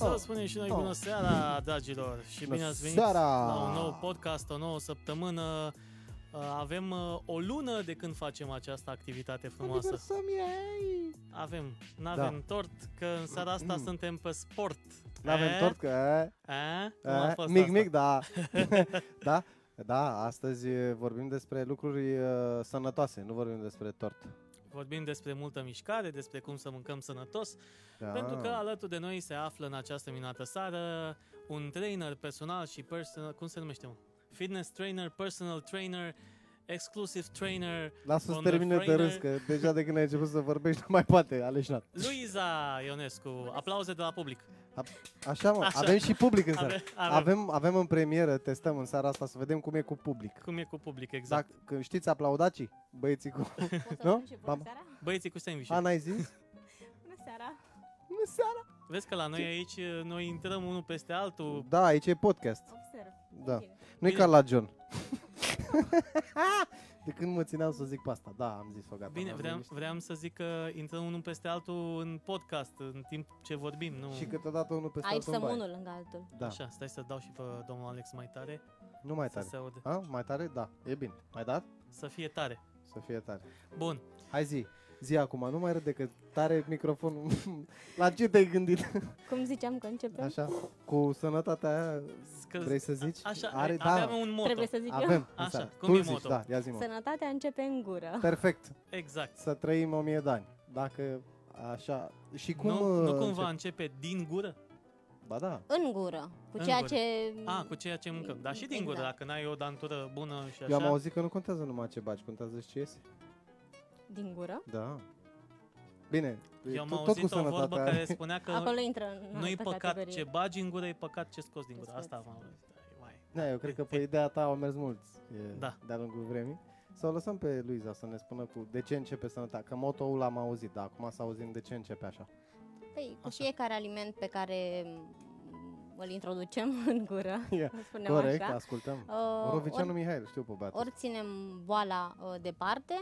Să Oh. vă spunem și noi Oh. bună seara, dragilor, și Bună bine ați venit seara! la un nou podcast, o nouă săptămână. Uh, Avem uh, o lună de când facem această activitate frumoasă. Aniversăm ei! Avem, n-avem tort, că în seara asta Mm. suntem pe sport. N-avem Eh? tort că... Eh? Cum a Eh, fost mic, asta? mic, da. da. Da, astăzi eh, vorbim despre lucruri uh, sănătoase, nu vorbim despre tort. Vorbim despre multă mișcare, despre cum să mâncăm sănătos, Da. pentru că alături de noi se află în această minunată seară un trainer personal și personal, cum se numește, mă? Fitness trainer, personal trainer, exclusive trainer, Lasă să on termine the de trainer. râs, că deja de când ai început să vorbești nu mai poate, aleșnat. Luiza Ionescu. Aplauze de la public. Așa, mă, Așa. avem și public în seara. Ave, avem. Avem, avem în premieră, testăm în seara asta să vedem cum e cu public. Cum e cu public, exact. Dacă când știți aplaudacii, băieții cu... Pot să Nu? spun și bună Bam. seara? Băieții cu sandwich A, n-ai zis? Bună seara! Bună seara! Vezi că la noi aici, noi intrăm unul peste altul. Da, aici e podcast. Observ. Da. Bine. Nu-i Bine. ca la John. de când mă țineam să zic pe asta. Da, am zis-o, gata. Bine, m-am vreau, liniștit. vreau să zic că intrăm unul peste altul în podcast, în timp ce vorbim, nu? Și câteodată unul peste Aici altul în să baie. unul lângă altul. Da, Așa, stai să dau și pe domnul Alex mai tare, nu mai să tare. se aude. A, mai tare? Da, e bine. Mai dat? Să fie tare. Să fie tare. Bun. Hai zi, zi acum, nu mai râde că tare microfonul. La ce te-ai gândit? Cum ziceam că începem? Așa, cu sănătatea aia, Că, vrei să zici? Așa, Are, aveam da, un moto. Trebuie să zic eu. avem. Așa, în seara. cum tu e zici, moto? da, ia zi mă. Sănătatea începe în gură. Perfect, Exact. să trăim o mie de ani. Dacă așa, și cum... nu, nu uh, cumva încep- începe din gură? Ba da, În gură. Cu În ceea gură. ce... A, cu ceea ce mâncăm. Dar și din gură, Exact. dacă n-ai o dantură bună și așa. eu am auzit că nu contează numai ce bagi, contează și ce iese. Din gură. Da. Bine, Eu am tot, tot auzit cu o vorbă sănătatea. care spunea că Acolo intră în nu-i altă păcat categorie. ce bagi în gură, e păcat ce scoți din Ce gură. scoți. Asta am auzit. Mai. Da, eu cred că pe ideea ta au mers mulți e, Da. de-a lungul vremii. Să o lăsăm pe Luiza să ne spună cu de ce începe sănătatea. Că motoul l-am auzit, dar acum să auzim de ce începe așa. Păi, cu Așa. fiecare aliment pe care mm, îl introducem în gură, Ia, să spunem Corect, așa, ascultăm. uh, Rovicianu ori, Mihail, știu pe băiatul. ori ținem boala uh, departe,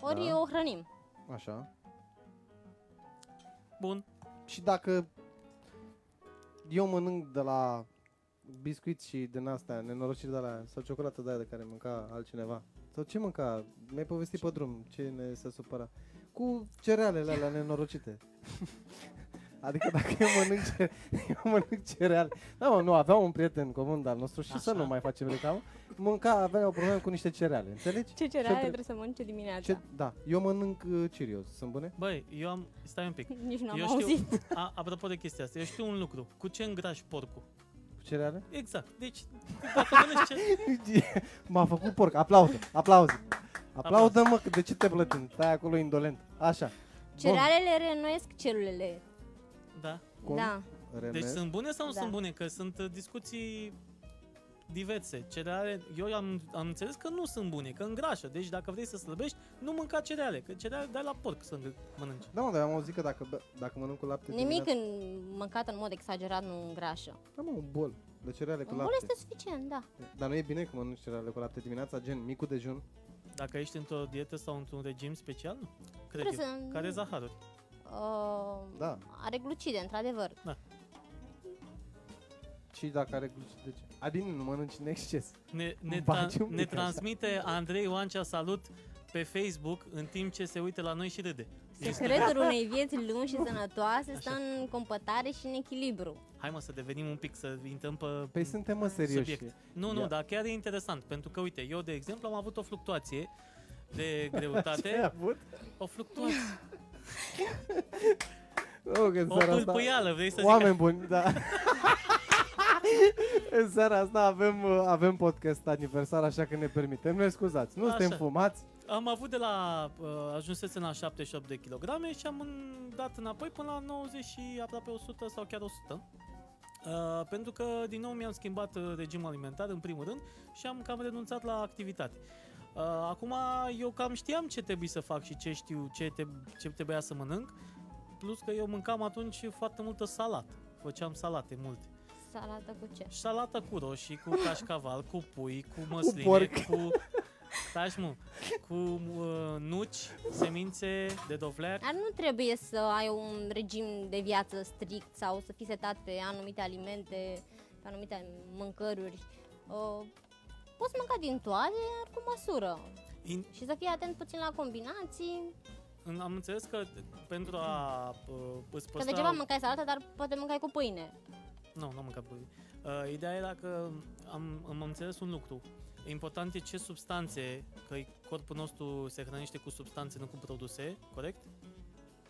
ori Da. o hrănim. Așa. Bun. Și dacă eu mănânc de la biscuiți și din astea, nenorociri de la sau ciocolată de aia de care mânca altcineva. Sau ce mânca? Mi-ai povestit pe drum, ce ne se supăra. Cu cerealele alea nenorocite. Adică dacă eu mănânc, ce, eu mănânc cereale. Da, mă, nu, aveam un prieten comun de-al nostru și să Așa. nu mai facem reclamă. Mânca, avea o problemă cu niște cereale, înțelegi? Ce cereale între- trebuie să mănânce dimineața? Ce, da, eu mănânc uh, Cheerios, sunt bune? Băi, eu am... Stai un pic. Nici nu am Eu știu, auzit. a, apropo de chestia asta, eu știu un lucru. Cu ce îngrași porcul? Cu cereale? Exact. Deci, dacă mănânci ce... M-a făcut porc, aplauză, aplauză. Aplaudă mă, că de ce te plătim? Stai acolo indolent. Așa. Cerealele reînnoiesc celulele. Da. Cum? Da. Bun, Deci renesc. sunt bune sau nu Da. sunt bune? Că sunt uh, discuții diverse. Cereale, eu am, am înțeles că nu sunt bune, că îngrașă. Deci dacă vrei să slăbești, nu mânca cereale, că cereale dai la porc să mănânci. Da, mă, dar am auzit că dacă, bă- dacă mănânc cu lapte Nimic dimineața- în, mâncat în mod exagerat nu îngrașă. Da, mă, un bol de cereale cu Un bol lapte. este suficient, da. Dar nu e bine că mănânci cereale cu lapte dimineața, gen micul dejun. Dacă ești într-o dietă sau într-un regim special, nu. Cred Trebuie eu. să- Care zaharuri? Uh, Da. Are glucide, într-adevăr. Și dacă are glucide, de ce? A, bine, nu mănânci în exces. Ne, ne, Bagi tra- un pic ne așa. transmite Andrei Oancea salut pe Facebook în timp ce se uită la noi și râde. Secretul unei vieți lungi și sănătoase stă Așa. în compătare și în echilibru. Hai mă să devenim un pic, să intrăm pe Păi suntem, mă, serioși. subiect. Nu, nu, Ia. dar chiar e interesant, pentru că, uite, eu, de exemplu, am avut o fluctuație de Ce ai greutate, avut? o fluctuație, Oh, că în o seara asta... pâlpâială, vrei să Oameni zic? buni, da. în seara asta avem, uh, avem podcast aniversar, așa că ne permitem. Ne scuzați, nu Așa. suntem fumați. Am avut de la, uh, ajunsesem la 78 de kilograme și am în- dat înapoi până la 90 și aproape 100 sau chiar 100. Uh, pentru că din nou mi-am schimbat uh, regimul alimentar în primul rând și am cam renunțat la activitate. Uh, acum eu cam știam ce trebuie să fac și ce știu, ce, te, ce trebuia să mănânc, plus că eu mâncam atunci foarte multă salată. Făceam salate multe. Salată cu ce? Salată cu roșii, cu cașcaval, cu pui, cu măsline, porc. cu, Taci, mă, cu uh, nuci, semințe de dovleac. Dar nu trebuie să ai un regim de viață strict sau să fii setat pe anumite alimente, pe anumite mâncăruri. Uh, poți mânca din toate, dar cu măsură. In, Și să fii atent puțin la combinații. în- am înțeles că pentru a uh, îți Că păstra... degeaba mâncai salată, dar poate mâncai cu pâine. Nu, nu am mâncat pui. Uh, ideea era că am, am înțeles un lucru. Important e ce substanțe, că corpul nostru se hrănește cu substanțe, nu cu produse, corect?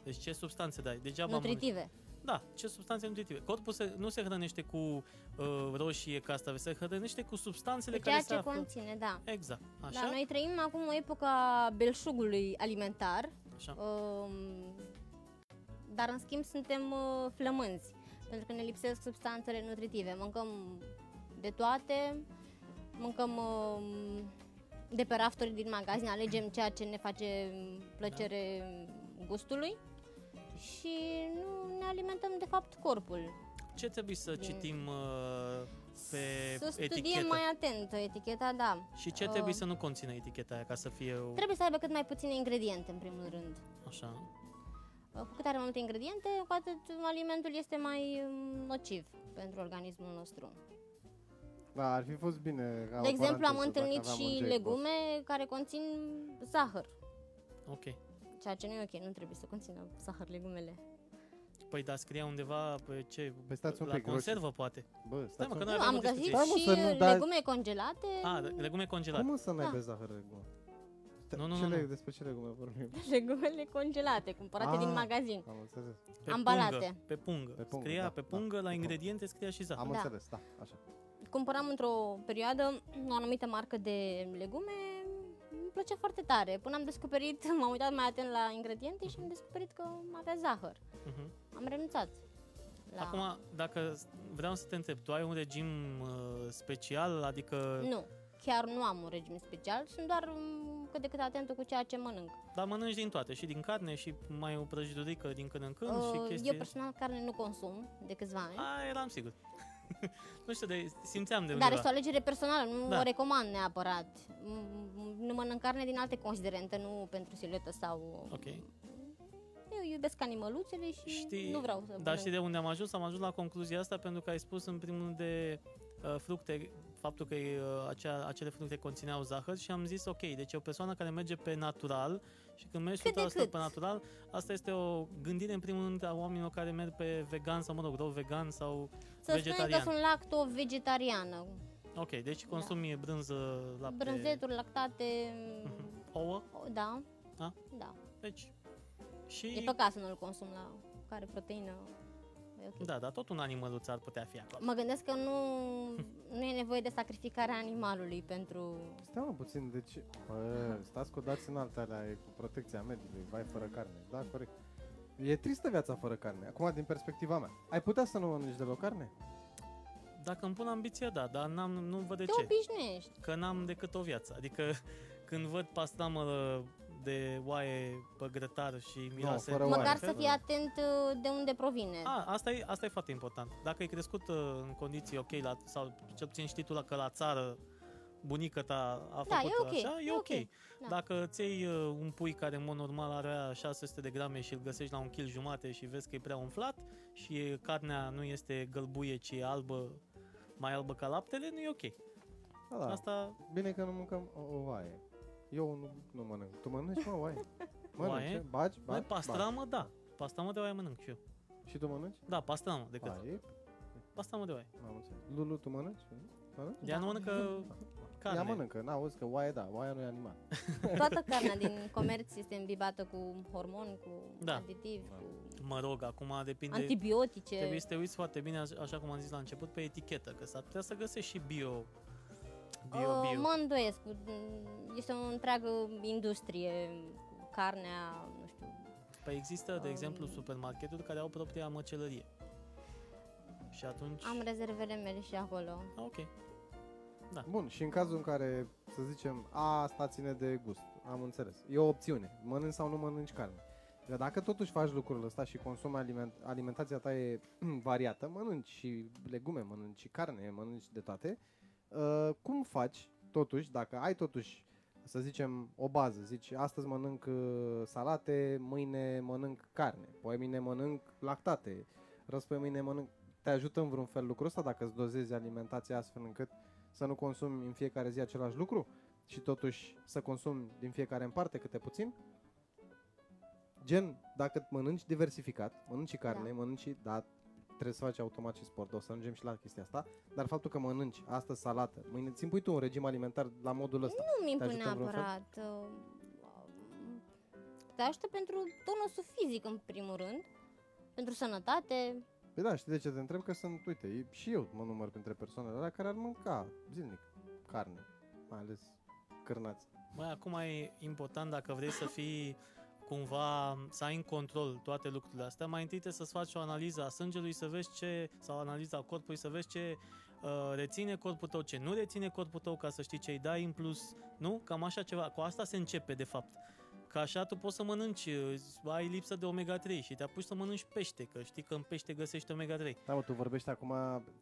Deci ce substanțe dai? Degeaba mănânci- Nutritive. Da, ce substanțe nutritive. Corpul se, nu se hrănește cu uh, roșie, castraveți, se hrănește cu substanțele Cu ceea care se ce află. conține, da. Exact, așa? Da, noi trăim acum o epocă a belșugului alimentar, așa. um, dar în schimb suntem uh, flămânzi, pentru că ne lipsesc substanțele nutritive. Mâncăm de toate, mâncăm um, de pe rafturi din magazin, alegem ceea ce ne face plăcere gustului și nu ne alimentăm de fapt corpul. Ce trebuie să Din- citim uh, pe Să studiem etichetă? mai atent eticheta, da. Și ce trebuie Uh, să nu conțină eticheta aia ca să fie o... Trebuie să aibă cât mai puține ingrediente, în primul rând. așa? Cu cât are mai multe ingrediente, cu atât alimentul este mai um, nociv pentru organismul nostru. Da, ar fi fost bine. ca De o exemplu, am paranteză, întâlnit dacă aveam și un jackpot. legume care conțin zahăr, Ok. Ceea ce nu e ok, nu trebuie să conțină zahăr legumele. Păi da, scria undeva pe ce? Păi stați un la pic, conservă, poate. Bă, Stai stați mă, un că pic. noi Nu, aveam am o găsit discuție. Stai, mă, și să nu dai- legume congelate, Ah, de- legume congelate. Cum o să n-ai Da. pe zahăr legume? Stai, Nu, nu, ce nu, le- nu. Despre ce legume vorbim? legumele congelate, cumpărate Ah. din magazin. Am înțeles. Pe ambalate. Pungă, pe pungă. Pe pungă, scria da, pe da, pungă, pe la pungă. ingrediente scria și zahăr. Am Da. înțeles, da, așa. Cumpăram într-o perioadă o anumită marcă de legume, îmi plăcea foarte tare. Până am descoperit, m-am uitat mai atent la ingrediente și am descoperit că avea zahăr. Mhm. Am renunțat. La... Acum, dacă s- vreau să te întreb, tu ai un regim uh, special, adică... Nu, chiar nu am un regim special, sunt doar um, cât de cât atentă cu ceea ce mănânc. Dar mănânci din toate, și din carne, și mai o prăjiturică din când în când, și Uh, chestii... eu personal carne nu consum de câțiva ani, A, eram sigur. nu știu, de, simțeam de dar undeva. este o alegere personală, nu Da. o recomand neapărat. M- Nu mănânc carne din alte considerente, nu pentru siluetă sau... Ok. Eu iubesc animăluțele și Știi, nu vreau să Dar mănânc. știi de unde am ajuns? Am ajuns la concluzia asta pentru că ai spus în primul rând de uh, fructe, faptul că uh, acea, acele fructe conțineau zahăr și am zis ok, deci e o persoană care merge pe natural și când mergi Cât de 100% cât. pe natural, asta este o gândire în primul rând a oamenilor care merg pe vegan sau mă rog, rău vegan sau Să spunem că vegetarian. sunt lacto-vegetariană. Ok, deci consumi brânză, lapte, Brânzeturi, lactate, ouă, da. Da? Da. deci E și păcat să nu-l consum la care proteină. E ok. da, dar tot un animăluț ar putea fi acolo. Mă gândesc că nu, nu e nevoie de sacrificarea animalului pentru... Stai mă puțin, deci... Bă, stați cu dați în alta alea, e cu protecția mediului, vai fără carne. Da, corect. E tristă viața fără carne. Acum, din perspectiva mea. Ai putea să nu mănânci deloc carne? Dacă îmi pun ambiția, da, dar n-am, nu văd de Te ce. obișnuiești. că n-am decât o viață. Adică când văd pastramă de oaie pe grătar și miroase... fără mă- oaie. Măcar să fii atent uh, de unde provine. A, asta e, asta e foarte important. Dacă ai crescut uh, în condiții ok, la, sau cel puțin știi tu la, că la țară bunica ta a Da, făcut e ok, așa, e e ok. ok, da. Dacă îți iei uh, un pui care în mod normal are 600 de grame și îl găsești la un kil jumate și vezi că e prea umflat și e- carnea nu este gălbuie, ci e albă, mai albă ca laptele, nu e ok. Da, da. Asta Bine că nu mâncăm o, o oaie. Eu nu, nu mănânc. Tu mănânci, mă, oaie? Mănânci, Oaie? ce? Bagi, mai bagi, pastramă, da. Pastramă de oaie mănânc și eu. bagi. Și tu mănânci? Da, pastramă decât. Oaie? Pastramă de oaie. Am înțeles. Lulu, tu mănânci? Mănânci? Ea nu mănâncă carne. Ea mănâncă, n-auzi că oaie da, oaia nu e animal. Toată carnea din comerț este îmbibată cu hormoni, cu Da. aditivi, Da. cu Mă rog, acum depinde... antibiotice. Trebuie să te uiți foarte bine, aș- așa cum am zis la început, pe etichetă, că s-ar putea să găsești și bio. Bio, Uh, bio. Mă îndoiesc. Este o întreagă industrie cu carnea, nu știu. Păi există, de Um. exemplu, supermarketuri care au propria măcelărie. Și atunci... Am rezervele mele și acolo. Ah, ok. Bun, și în cazul în care, să zicem, a, asta ține de gust, am înțeles. E o opțiune, mănânci sau nu mănânci carne. Dar dacă totuși faci lucrul ăsta și consumi aliment, alimentația ta e variată, mănânci și legume, mănânci și carne, mănânci de toate, uh, cum faci, totuși, dacă ai totuși să zicem, o bază. Zici, astăzi mănânc uh, salate, mâine mănânc carne, poi mâine mănânc lactate, răspoi mâine mănânc... Te ajută în vreun fel lucrul ăsta dacă îți dozezi alimentația astfel încât să nu consumi în fiecare zi același lucru și totuși să consumi din fiecare în parte câte puțin? Gen, dacă mănânci diversificat, mănânci și carne, Da. mănânci și, da, trebuie să faci automat și sport, o să ajungem și la chestia asta, dar faptul că mănânci astăzi salată, mâine ți impui tu un regim alimentar la modul ăsta. Nu mi impun ajută în vreun fel? neapărat. uh, Te ajută pentru tonusul fizic, în primul rând, pentru sănătate. Păi da, știi de ce te întreb? Că sunt, uite, e- și eu mă număr printre persoanele alea care ar mânca zilnic carne, mai ales cârnați. Mai acum e important dacă vrei să fii cumva să ai în control toate lucrurile astea, mai întâi trebuie să-ți faci o analiză a sângelui să vezi ce, sau analiza corpului să vezi ce uh, reține corpul tău, ce nu reține corpul tău ca să știi ce îi dai în plus, nu? Cam așa ceva, cu asta se începe de fapt. Că așa tu poți să mănânci, uh, ai lipsă de omega-3 și te apuci să mănânci pește, că știi că în pește găsești omega-3. Da, mă, tu vorbești acum,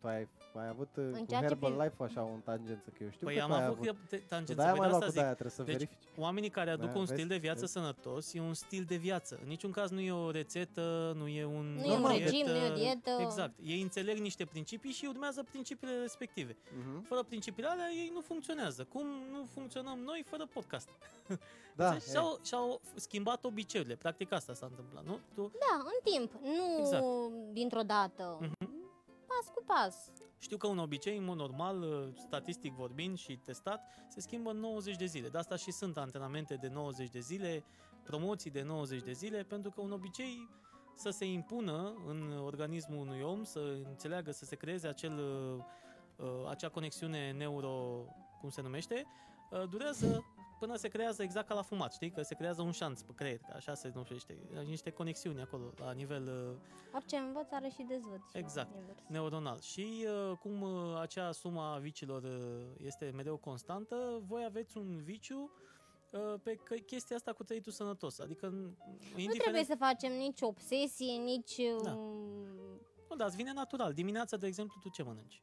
tu ai, ai avut uh, cu ceea ce Herbal pri- Life așa un tangență, că eu știu Păi că am tu ai avut, avut. avut tangență, De-aia păi mai de luat asta cu zic. de-aia, trebuie să Deci, verifici. Oamenii care aduc Da, un vezi, stil de viață vezi. sănătos e un stil de viață. În niciun caz nu e o rețetă, nu e un Nu e un Normal. regim, nu e o dietă. Exact. Ei înțeleg niște principii și urmează principiile respective. Mhm. Fără principiile alea, ei nu funcționează. Cum nu funcționăm noi fără podcast? Da, Deci e. și-au, și-au schimbat obiceiurile. Practic asta s-a întâmplat, nu? Tu Da, în timp, nu Exact. dintr-o dată. Mhm. Pas cu pas. Știu că un obicei, în mod normal, uh, statistic vorbind și testat, se schimbă în 90 de zile. De asta și sunt antrenamente de 90 de zile, promoții de 90 de zile, pentru că un obicei să se impună în organismul unui om, să înțeleagă, să se creeze acel, uh, uh, acea conexiune neuro, cum se numește, uh, durează până se creează exact ca la fumat, știi? Că se creează un șanț pe creier, că așa se numește, niște conexiuni acolo, la nivel uh, Orice învăț are și dezvăț. și Exact. invers. neuronal. Și uh, cum uh, acea suma a viciilor uh, este mereu constantă, voi aveți un viciu uh, pe că- chestia asta cu trăitul sănătos. Adică, n- Nu indiferent... trebuie să facem nici obsesie, nici... Da. um, Nu, dar îți vine natural. Dimineața, de exemplu, tu ce mănânci?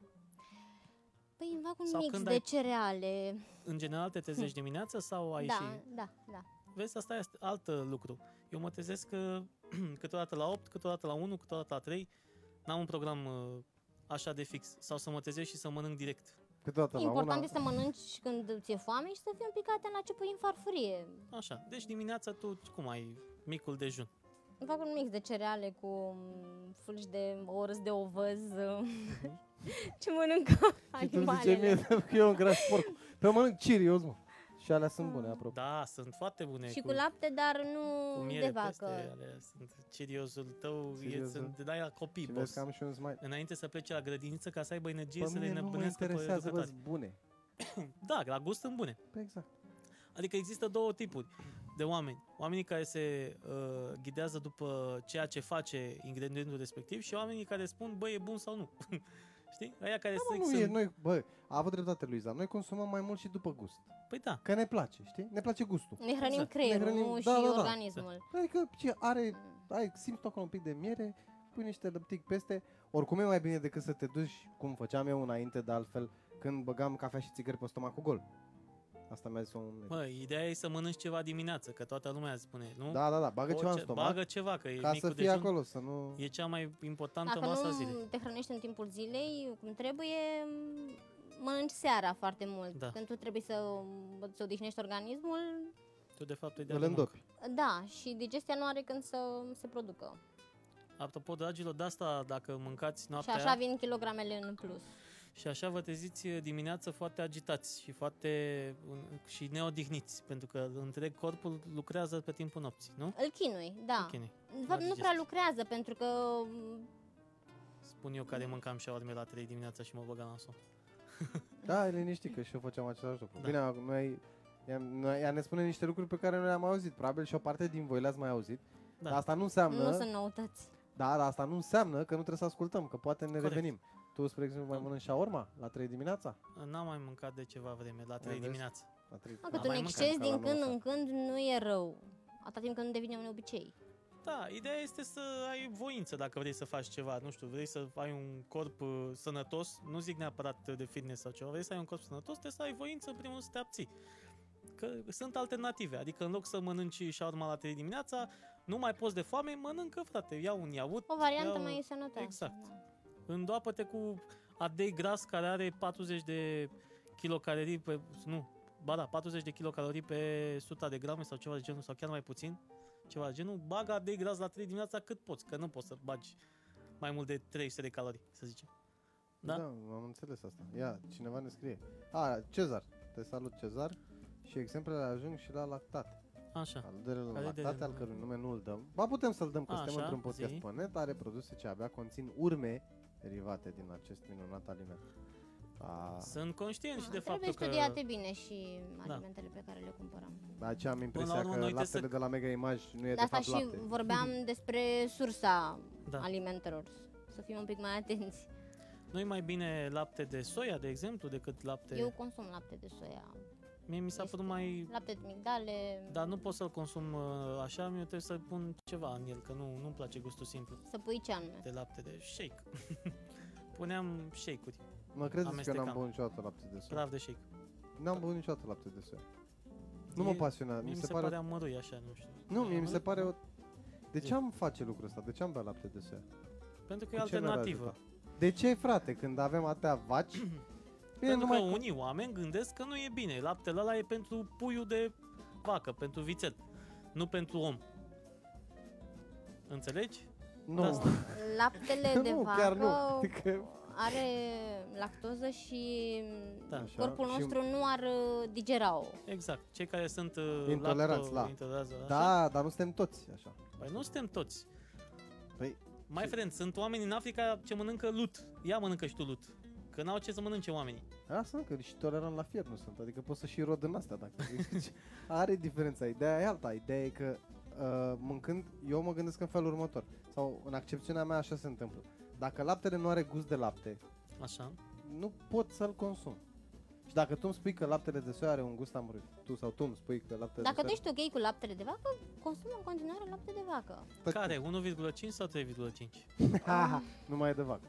Păi îmi fac un Sau mix când de ai- cereale. În general te trezești dimineața sau ai Da, și... da, da. Vezi, asta este alt uh, lucru. Eu mă trezesc uh, câteodată la 8, câteodată la 1, câteodată la 3. N-am un program uh, așa de fix. Sau să mă trezesc și să mănânc direct. Câteodată la Important una, este să mănânci când ți-e foame și să fii un pic atent la ce pui în farfurie. Așa. Deci dimineața tu cum ai micul dejun? Îmi fac un mix de cereale cu um, fulgi de orz de ovăz. ce mănâncă și tu zice mie animalele. că eu îngraș porc. Pe eu mănânc Cheerios, mă. Și alea sunt bune, apropo. Da, sunt foarte bune. Și cu lapte, dar nu cu miere de vacă. peste, alea sunt ceriozul tău, e, Seriozul. sunt, dai la copii, Și boss. vezi că am și un smile. Înainte să plece la grădiniță ca să aibă energie Pe să le mine nu mă nebănească pe interesează, vă educători. bune. Da, la gust sunt bune. Păi exact. Adică există două tipuri de oameni. Oamenii care se uh, ghidează după ceea ce face ingredientul respectiv și oamenii care spun, băi, e bun sau nu. Știi? Aia care Da, zic mă, nu sunt... e, noi, bă, a avut dreptate Luiza, noi consumăm mai mult și după gust. Păi da, Că ne place, știi? Ne place gustul. Ne hrănim Exact. creierul, Ne hrănim- nu da, și da, da. organismul. Adică ce are, ai, simți tu acolo un pic de miere, pui niște lăptic peste. Oricum e mai bine decât să te duci, cum făceam eu înainte, de altfel, când băgam cafea și țigări pe stomacul gol. Asta mi-a zis un... mă, ideea e să mănânci ceva dimineață, că toată lumea spune, nu? Da, da, da, bagă ceva în Orice- stomac, Bagă ceva, că e ca micul să fie dejun. acolo, să nu... E cea mai importantă Dacă masă a nu zilei. te hrănești în timpul zilei cum trebuie, mănânci seara foarte mult. Da. Când tu trebuie să să odihnești organismul, Tu de fapt îi dai Îl de îndopi. mâncă. da, și digestia nu are când să se producă. Apropo, dragilor, de asta dacă mâncați Și noaptea așa vin kilogramele în plus. Și așa vă treziți dimineața foarte agitați și foarte și neodihniți, pentru că întreg corpul lucrează pe timpul nopții, nu? Îl chinui, da. Ok, De fapt, nu digestie. prea lucrează, pentru că Spun eu care mâncam shawarma la 3 dimineața și mă băgam la somn. Da, e liniștit că și eu făceam același lucru. Da. Bine, acum noi, ea, noi, ea ne spune niște lucruri pe care noi le-am auzit. Probabil și o parte din voi le-ați mai auzit. Da. Dar asta nu înseamnă... nu sunt noutăți. Da, dar asta nu înseamnă că nu trebuie să ascultăm, că poate ne Corect. revenim. Tu, spre exemplu, mai mănânci shawarma la 3 dimineața? N-am mai mâncat de ceva vreme, la 3 vezi? dimineața. La 3. Mă, Da, cât un mai exces mâncam, din că la când nouă în când nu e rău. Atâta timp când nu devine un obicei. Da, ideea este să ai voință dacă vrei să faci ceva, nu știu, vrei să ai un corp uh, sănătos, nu zic neapărat de fitness sau ceva, vrei să ai un corp sănătos, trebuie să ai voință în primul rând să te abții. că sunt alternative. Adică în loc să mănânci șaurma la 3 dimineața, nu mai poți de foame, mănâncă, frate, ia un iaurt, O variantă Ia o- mai sănătoasă. Exact. Da. Îndoapă-te cu ardei gras care are 40 de kilocalorii pe, nu, ba da, 40 de kilocalorii pe 100 de grame sau ceva de genul, sau chiar mai puțin, ceva de genul, bagă ardei gras la 3 dimineața cât poți, că nu poți să bagi mai mult de 300 de calorii, să zicem. Da? Da, am înțeles asta. Ia, cineva ne scrie. A, Cezar. Te salut, Cezar. Și exemplele ajung și la lactate. Așa. Aluderele la Care de- lactate, al cărui nume nu îl dăm. Ba putem să-l dăm, că suntem Așa, într-un podcast zi. pe net, are produse ce abia conțin urme derivate din acest minunat aliment. A, Sunt conștient și de Da, Trebuie faptul că... studiate bine și Da. alimentele pe care le cumpărăm. de aceea am impresia urmă, că noi trebuie laptele să- de la Mega Image nu e De de asta fapt și lapte. vorbeam despre sursa Da. alimentelor. Să fim un pic mai atenți. Nu e mai bine lapte de soia, de exemplu, decât lapte... Eu consum lapte de soia, Mie mi s-a Este- părut mai... lapte de migdale, Dar nu pot să-l consum uh, așa, mi trebuie să pun ceva în el, că nu, nu-mi place gustul simplu să pui ce anume. de lapte de shake. Puneam shake-uri, Mă credeți că eu n-am amestecam. băut niciodată lapte de soia? praf de shake. N-am băut niciodată lapte de soia. Nu E- mă pasionează. Mie Mi mi se se pare... pare amărâi așa, nu știu. Nu, mie mi se Amărât pare o... De Zi. ce am face lucrul ăsta? De ce am bea lapte de soia? Pentru că e Cu ce mi-ar alternativă. ajuta? De ce, frate, când avem atâtea vaci? Bine, Pentru că numai unii oameni gândesc că nu e bine. Laptele ăla e pentru puiul de vacă, pentru vițel, nu pentru om. Înțelegi? Nu, de asta. Laptele de nu, vacă chiar nu. Adică, are lactoză și Da. Așa, corpul și- nostru nu ar uh, digera-o. Exact. Cei care sunt uh, Intoleranți lacto- la. intoleranți la așa, da, dar nu suntem toți așa. Păi nu suntem toți. Păi, Mai friend, sunt oameni în Africa ce mănâncă lut. Ia mănâncă și tu lut. Că n-au ce să mănânce oamenii. asta nu, că și tolerant la fier nu sunt. Adică pot să și rod în astea dacă zici. Are diferența. Ideea e alta. Ideea e că uh, mâncând, eu mă gândesc în felul următor. Sau în accepțiunea mea așa se întâmplă. Dacă laptele nu are gust de lapte, Așa. nu pot să-l consum. Și dacă tu îmi spui că laptele de soia are un gust amărât, tu sau tu îmi spui că laptele Dacă tu de soia... ești ok cu laptele de vacă, consumă în continuare lapte de vacă. Care? 1,5 sau 3,5? Ha, ha, nu mai e de vacă.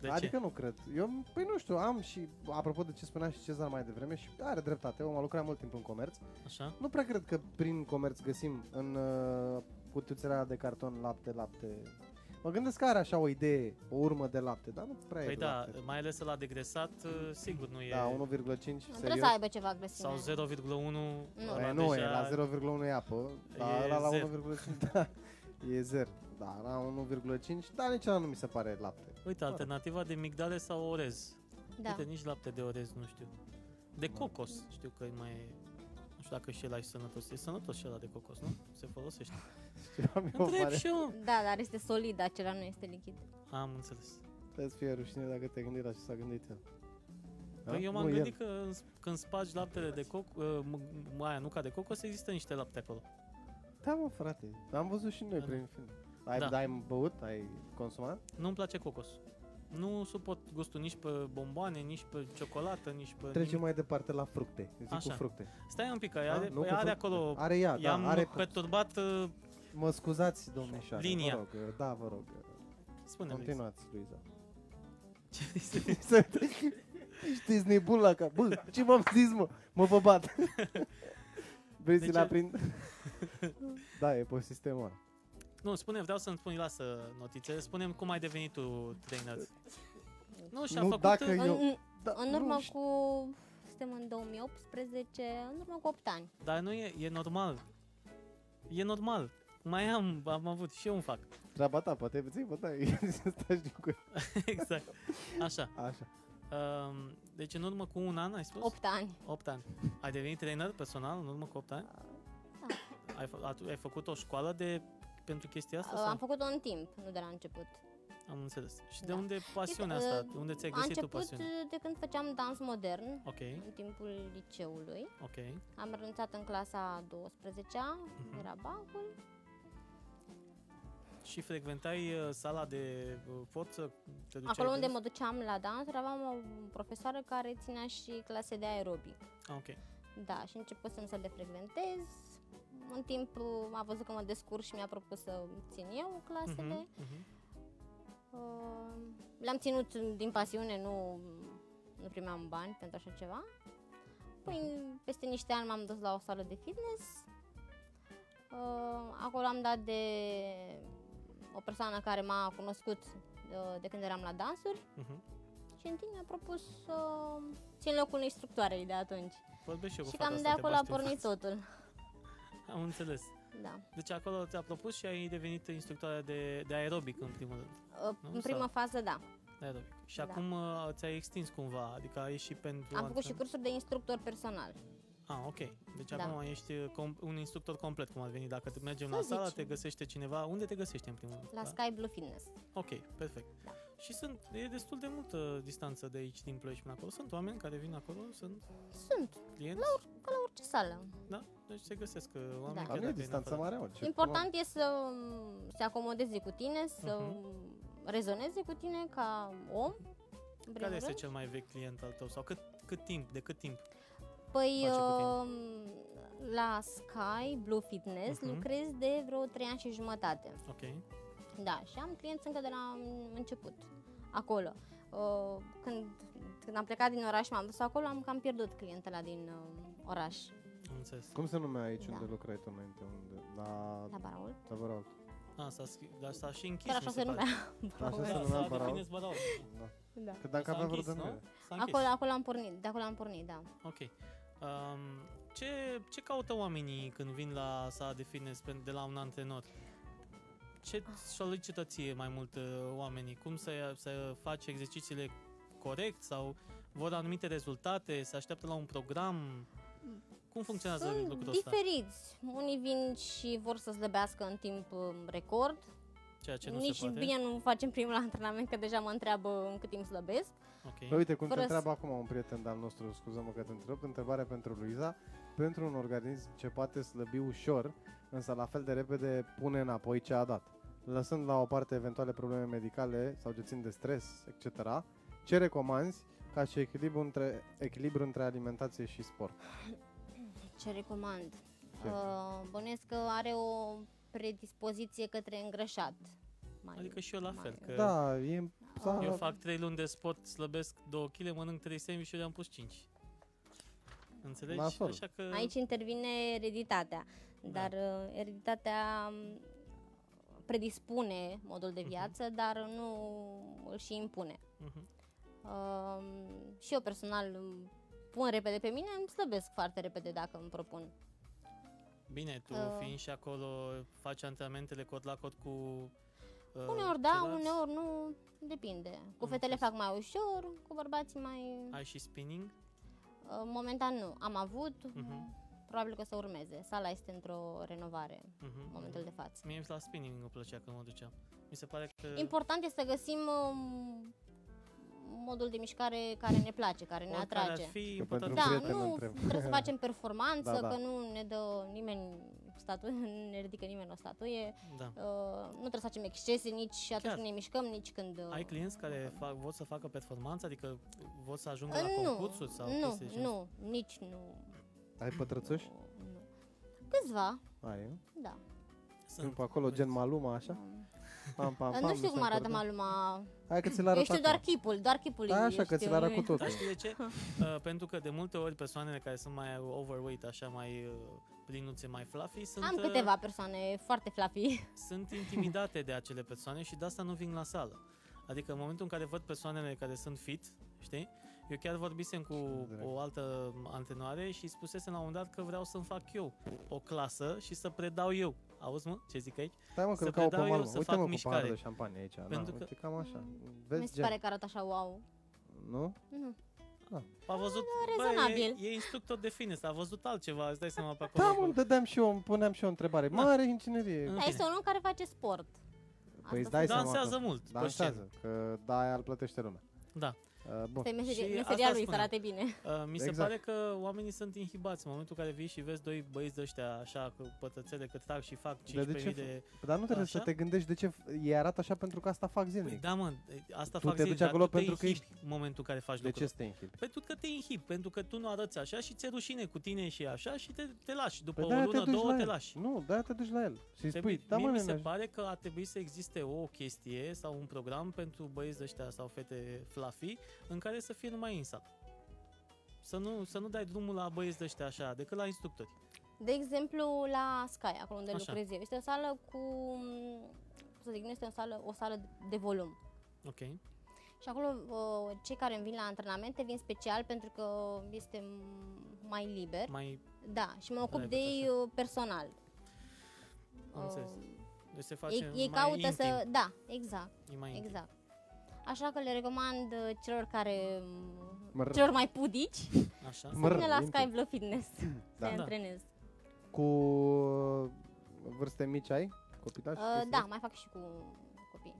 De adică ce? nu cred. Eu, păi nu știu, am și, apropo de ce spunea și Cezar mai devreme, și are dreptate, om a lucrat mult timp în comerț. Așa? Nu prea cred că prin comerț găsim în uh, cutiuțele alea de carton lapte, lapte. Mă gândesc că are așa o idee, o urmă de lapte, dar nu prea Păi e da, lapte. mai ales la degresat, uh, sigur nu e... Da, 1,5 Trebuie serios. să aibă ceva grăsime. Sau 0,1 Nu. ăla Păi nu, e deja- la 0,1 e apă, dar E ăla la zero. 1,5 da, e 0. Da, la 1,5, dar nici ăla nu mi se pare lapte. Uite, alternativa de migdale sau orez. Da. Uite, nici lapte de orez, nu știu. De cocos, știu că e mai... Nu știu dacă și ăla e sănătos. E sănătos și ăla de cocos, nu? Se folosește. Ceva mi-o Întreb pare. și eu. Da, dar este solid, acela nu este lichid. Am înțeles. Trebuie să fie rușine dacă te gândi la ce s-a gândit el. Da? Păi eu m-am Nu, el. gândit că în- când spargi laptele de coc, uh, m- aia nuca de cocos, există niște lapte acolo. Da, mă, frate. Am văzut și noi Da. prin film. Ai, Da. da. ai băut? Ai consumat? Nu-mi place cocos. Nu suport gustul nici pe bomboane, nici pe ciocolată, nici pe Trecem nimic. mai departe la fructe. Zic Așa. cu fructe. Stai un pic, că Da? are, Nu păi cu are fructe. acolo... Are ea, da, I-am are... perturbat... uh, Mă scuzați, domnișoară, Linia. vă rog. Da, vă rog. Spune-mi. Continuați, Luiza. Ce este? Știți nebun la cap. Bă, ce v-am zis, mă? Mă vă bat. Vrei De să-l ce? aprind? da, e pe sistemul ăla. Nu, spune, vreau să-mi spui, lasă notițe, spune cum ai devenit tu trainer. Nu, și-a Nu, făcut... dacă uh, eu- În, Da, în nu urmă știu. cu... Suntem în 2018, în urmă cu 8 ani. Dar nu e, e normal. E normal. Mai am, am avut și eu un fac. Treaba ta, poate ți-ai bătaie. Să stai din cu exact. Așa. Așa. Um, deci în urmă cu un an, ai spus? 8 ani. 8 ani. Ai devenit trainer personal în urmă cu 8 ani? Da. Ai, fă- atu- ai făcut o școală de pentru chestia asta? Am Sau? făcut-o în timp, nu de la început. Am înțeles. Și de Da. unde pasiunea Uite, asta? uh, De unde ți-ai A găsit tu început pasiunea? de când făceam dans modern, Ok, în timpul liceului. ok. Am renunțat în clasa 12-a, Mhm. era bacul. Și frecventai uh, sala de uh, forță? Te duceai Acolo unde des? mă duceam la dansuri aveam o profesoară care ținea și clase de aerobic. Ah, ok. Da, și începusem să le frecventez. În timp uh, a văzut că mă descurc și mi-a propus să țin eu clasele. Mhm, mhm. Uh, Le-am ținut din pasiune, nu, nu primeam bani pentru așa ceva. Păi, peste peste niște ani m-am dus la o sală de fitness. Uh, acolo am dat de o persoană care m-a cunoscut uh, de când eram la dansuri Mhm. și în timp mi-a propus să țin locul instructoarei de atunci. Vorbesc și eu cu Și fata cam de asta, te acolo a bași tu în pornit față. totul. Am înțeles. Da. Deci acolo ți-a propus și ai devenit instructoare de, de aerobic în primul rând. Uh, Nu? În prima Sau- fază, da. De aerobic. Și Da. acum uh, ți-ai extins cumva, adică ai și pentru... Am făcut și antren- cursuri de instructor personal. Ah, ok. Deci Da. acum ești uh, com- un instructor complet, cum ar veni. Dacă te mergem Să la sală, zicem. te găsește cineva. Unde te găsești în primul rând? La Da? Sky Blue Fitness. Ok, perfect. Da. Și sunt, e destul de multă distanță de aici, din Ploiești până acolo. Sunt oameni care vin acolo, sunt Sunt, clienți, ca la orice sală. da? Deci se găsesc uh, oameni Da. Dar chiar nu e dacă în distanță afară. mare, mă. Ce Important e să um, se acomodeze cu tine, să Mhm. rezoneze cu tine ca om. în primul Care este rând. cel mai vechi client al tău? Sau cât, cât timp, de cât timp? Păi face cu tine? um, la Sky Blue Fitness Mhm. lucrez de vreo 3 ani și jumătate. Ok. Da, și am clienți încă de la început, acolo. Uh, când, când am plecat din oraș și m-am dus acolo, am cam pierdut clientela din uh, oraș, Am înțeles. Cum se numea aici Da. unde lucrai tu înainte? Unde? La... la Baraul. La Bărault. Ah, s-a, schi- dar s-a și închis, Chiar așa mi se pare. numea. Așa Da, se s-a numea Bărault. definit Băraul. Da. Da. Că dacă S-a avea vreo închis, nu? denumire. S-a închis. Acolo, acolo am pornit, de acolo am pornit, da. Ok. Um, ce, ce caută oamenii când vin la sala de fitness pen- de la un antrenor? Ce solicită ție mai mult uh, oamenii? Cum să, să faci exercițiile corect sau vor anumite rezultate? Se așteaptă la un program? Cum funcționează Sunt lucrul ăsta? diferiți. Unii vin și vor să slăbească în timp um, record. Ceea ce nu Nici se poate? bine nu facem primul antrenament, că deja mă întreabă în cât timp slăbesc. Ok. Păi uite, cum Fără te să- întreabă acum un prieten de-al nostru, scuză-mă că te întrerup, întrebare pentru Luiza. Pentru un organism ce poate slăbi ușor, însă la fel de repede pune înapoi ce a dat. Lăsând la o parte eventuale probleme medicale sau ce țin de stres, etc., ce recomanzi ca și echilibru între, echilibru între alimentație și sport? Ce recomand? Ce? Uh, bănuiesc că are o predispoziție către îngrășat. Mai, Adică și eu la mai- fel, că Da, e... Sau, eu fac 3 luni de sport, slăbesc 2 kg, mănânc 3 sandwich am pus 5. Înțelegi? Nasol. Așa că... Aici intervine ereditatea, Da. dar uh, ereditatea um, predispune modul de Mhm. viață, dar nu îl și impune. Mhm. Uh, și eu personal îmi pun repede pe mine, îmi slăbesc foarte repede dacă îmi propun. Bine, tu Uh. fiind și acolo, faci antrenamentele cot la cot cu uh, Uneori da, ceilalți? uneori nu, depinde. Cu Am fetele înțeles. fac mai ușor, cu bărbații mai... Ai și spinning? Uh, Momentan nu. Am avut, Mhm. probabil că să urmeze. Sala este într-o renovare în Mhm. momentul de față. Mie la spinning îmi plăcea când mă duceam. Mi se pare că Important este să găsim um, modul de mișcare care ne place, care ne oricare atrage. ar fi Că important. pentru Da, prieten nu întreb. trebuie să facem performanță, Da, da. că nu ne dă nimeni statuie, nu ne ridică nimeni o statuie. Da. Uh, nu trebuie să facem excese nici atunci Chiar. când ne mișcăm, nici când... uh, Ai clienți care fac, vor să facă performanță, adică vor să ajungă uh, la nu, concursuri sau nu, chestii de genul nu, nici nu. Ai pătrățuși? nu, nu. Câțiva, Ai, nu? da. ăsta? Sunt pe acolo gen Maluma, așa? Pam, pam, nu pam, știu cum se arată încordă. Maluma. Hai că ți l Eu arăt știu acum. doar chipul, doar chipul Da, eu așa că știu, ți l arăt nu- cu totul. Dar știi de ce? Uh, pentru că de multe ori persoanele care sunt mai overweight, așa mai uh, plinuțe, mai fluffy, sunt, Am uh, câteva persoane foarte fluffy. sunt intimidate de acele persoane și de asta nu vin la sală. Adică în momentul în care văd persoanele care sunt fit, știi? Eu chiar vorbisem cu Direct. o altă antrenoare și spusesem la un moment dat că vreau să-mi fac eu o clasă și să predau eu. Auzi, mă? Ce zic aici? Stai mă că Să îl caut pe predau eu Maluma. să Uite fac mă cu mișcare. paharul de șampanie aici. Pentru da, că- uite cam așa. Mi Vezi se gen, pare că arată așa wow. nu? Nu. A văzut, Da, bă, rezonabil. e, e instructor de fitness, a văzut altceva, îți dai seama pe acolo. Da, mă, îmi dădeam și eu, îmi puneam și eu o întrebare. Da. Mare inginerie. În Da, fine. este un om care face sport. Păi Asta îți dai face. seama Dansează că- mult pe Dansează, că da, aia îl plătește lumea. Da. Uh, bun. Asta e Și meseria, asta meseria lui, să spuneam. arate bine. Uh, mi se Exact. pare că oamenii sunt inhibați în momentul în care vii și vezi doi băieți de ăștia așa cu pătățele cât trag și fac de 15.000 ce de... Dar nu trebuie Așa? să te gândești de ce f- ei arată așa pentru că asta fac Păi zilnic. da, mă, asta Tu fac te zi, duci dar acolo tu te pentru că inhibi în momentul în care faci de lucrul ce să te inhibi? Pentru că te inhibi, pentru că tu nu arăți așa și ți-e rușine cu tine și așa și te, te lași. După Păi o de-aia lună, te duci două, la te el. lași. Nu, de-aia te duci la el. Și îi Trebuie- spui, da mie mă, mi se neneș, pare că ar trebui să existe o chestie sau un program pentru băieți de ăștia sau fete fluffy în care să fie numai în sală. Să nu, să nu dai drumul la băieți de ăștia așa, decât la instructori. De exemplu, la Sky, acolo unde Așa. lucrez eu, este o sală cu, cum să zic, nu este o sală, o sală de volum. Ok. Și acolo uh, cei care îmi vin la antrenamente vin special pentru că este m- mai liber. Mai Da, și mă ocup Drăguț, de ei uh, personal. am înțeles. Uh, Deci se face ei, ei mai caută intim. să... Da, exact, E mai intim. exact. Așa că le recomand uh, celor care... Măr- celor mai pudici Așa. să Măr- vină la intim. Sky Blue Fitness să Da. se Da. antrenez. Cu uh, vârste mici ai? Copilași? Uh, chestii da, astea? mai fac și cu copii.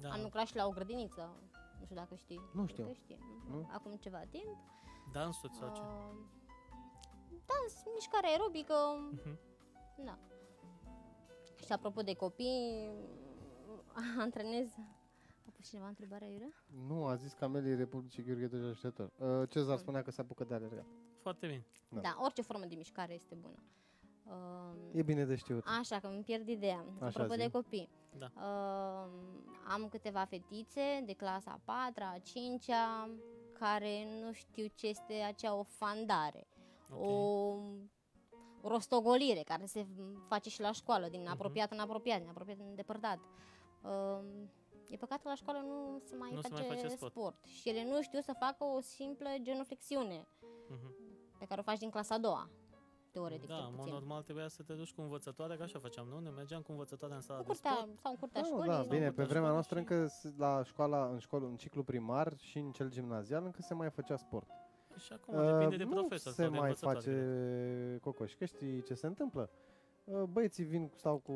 Da. Am lucrat și la o grădiniță, nu știu dacă știi. Nu Cred știu. că știi. Nu? Acum ceva timp. Dansuri sau ce? Uh, dans, mișcare aerobică, Mhm. da. Și apropo de copii, antrenez. A pus cineva întrebarea, Iurea? Nu, a zis Camelii Republicii Gheorghe Tăjă Așteptător. Uh, Cezar Mm. spunea că se apucă de alergat. Foarte bine. Da. Da. orice formă de mișcare este bună. Uh, E bine de știut. Așa, că îmi pierd ideea. Așa Apropo zi. de copii. Da. Uh, am câteva fetițe de clasa a 4 a 5 -a, care nu știu ce este acea ofandare. Ok. O rostogolire care se face și la școală, din Mhm. apropiat în apropiat, din apropiat în depărtat. Uh, e păcat că la școală nu se mai, Nu se face, mai face sport. sport. Și ele nu știu să facă o simplă genuflexiune Mhm. pe care o faci din clasa a doua, teoretic Da, cel în mod puțin. normal trebuia să te duci cu învățătoare, că așa făceam, nu? Ne mergeam cu învățătoarea în sala În de curtea, sport. sau în curtea Da, școlii. da, sau- bine, pe putea vremea școala noastră și- încă s- la școala, în școală, în ciclu primar și în cel gimnazial încă se mai făcea sport. Și acum depinde de Uh, profesor Nu se sau de mai învățătoare. face cocoș. Că știi ce se întâmplă? Uh, Băieții vin, stau cu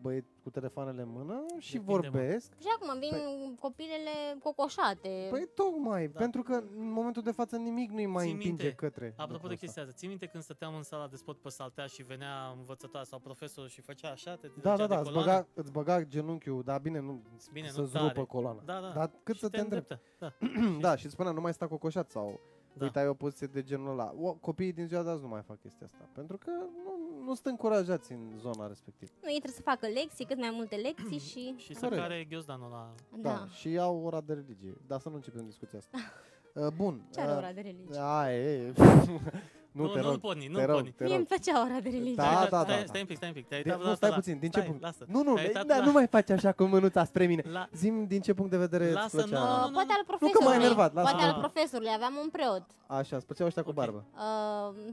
băieți cu telefoanele în mână și Depinde, vorbesc. Și acum vin copilele cocoșate. Păi tocmai, Da. pentru că în momentul de față nimic nu-i mai Ții împinge minte, către Apropo lucrul de ăsta. chestia asta, ții minte când stăteam în sala de sport pe saltea și venea învățătoarea sau profesorul și făcea așa, te Da, ducea da, de da, îți coloană? băga, îți băga genunchiul, dar bine, nu, Bine, nu să-ți tare. rupă coloana. Da, da. Dar cât Și să te îndrepte. îndreptă. Da. da, și îți spunea, nu mai sta cocoșat sau Da. uite, ai o poziție de genul ăla. O, copiii din ziua de azi nu mai fac chestia asta, pentru că nu, nu sunt încurajați în zona respectivă. Nu, ei trebuie să facă lecții, cât mai multe lecții și... Și să Corect. care ghiozdanul la... Da. Da. și au ora de religie, dar să nu începem discuția asta. Uh, bun. Ce are uh, ora de religie? A, e, e. nu, te nu, rog, nu porni, nu te rog, porni. te Mie rog. îmi plăcea ora de religie. Da, Stai, da, stai, da. Stai un pic, stai un pic. Te-ai De, uitat nu, vreodată stai la- puțin, din ce stai, punct? Lasă. Nu, nu, Te-ai uitat da, la- nu mai faci așa cu mânuța spre mine. La... Zim din ce punct de vedere îți Lasă, plăcea. nu, nu, Uh, poate al că m-ai profesorului. enervat, lasă. Poate al Ah. profesorului. Aveam un preot. Așa, îți plăceau ăștia cu Ok. barbă. Uh,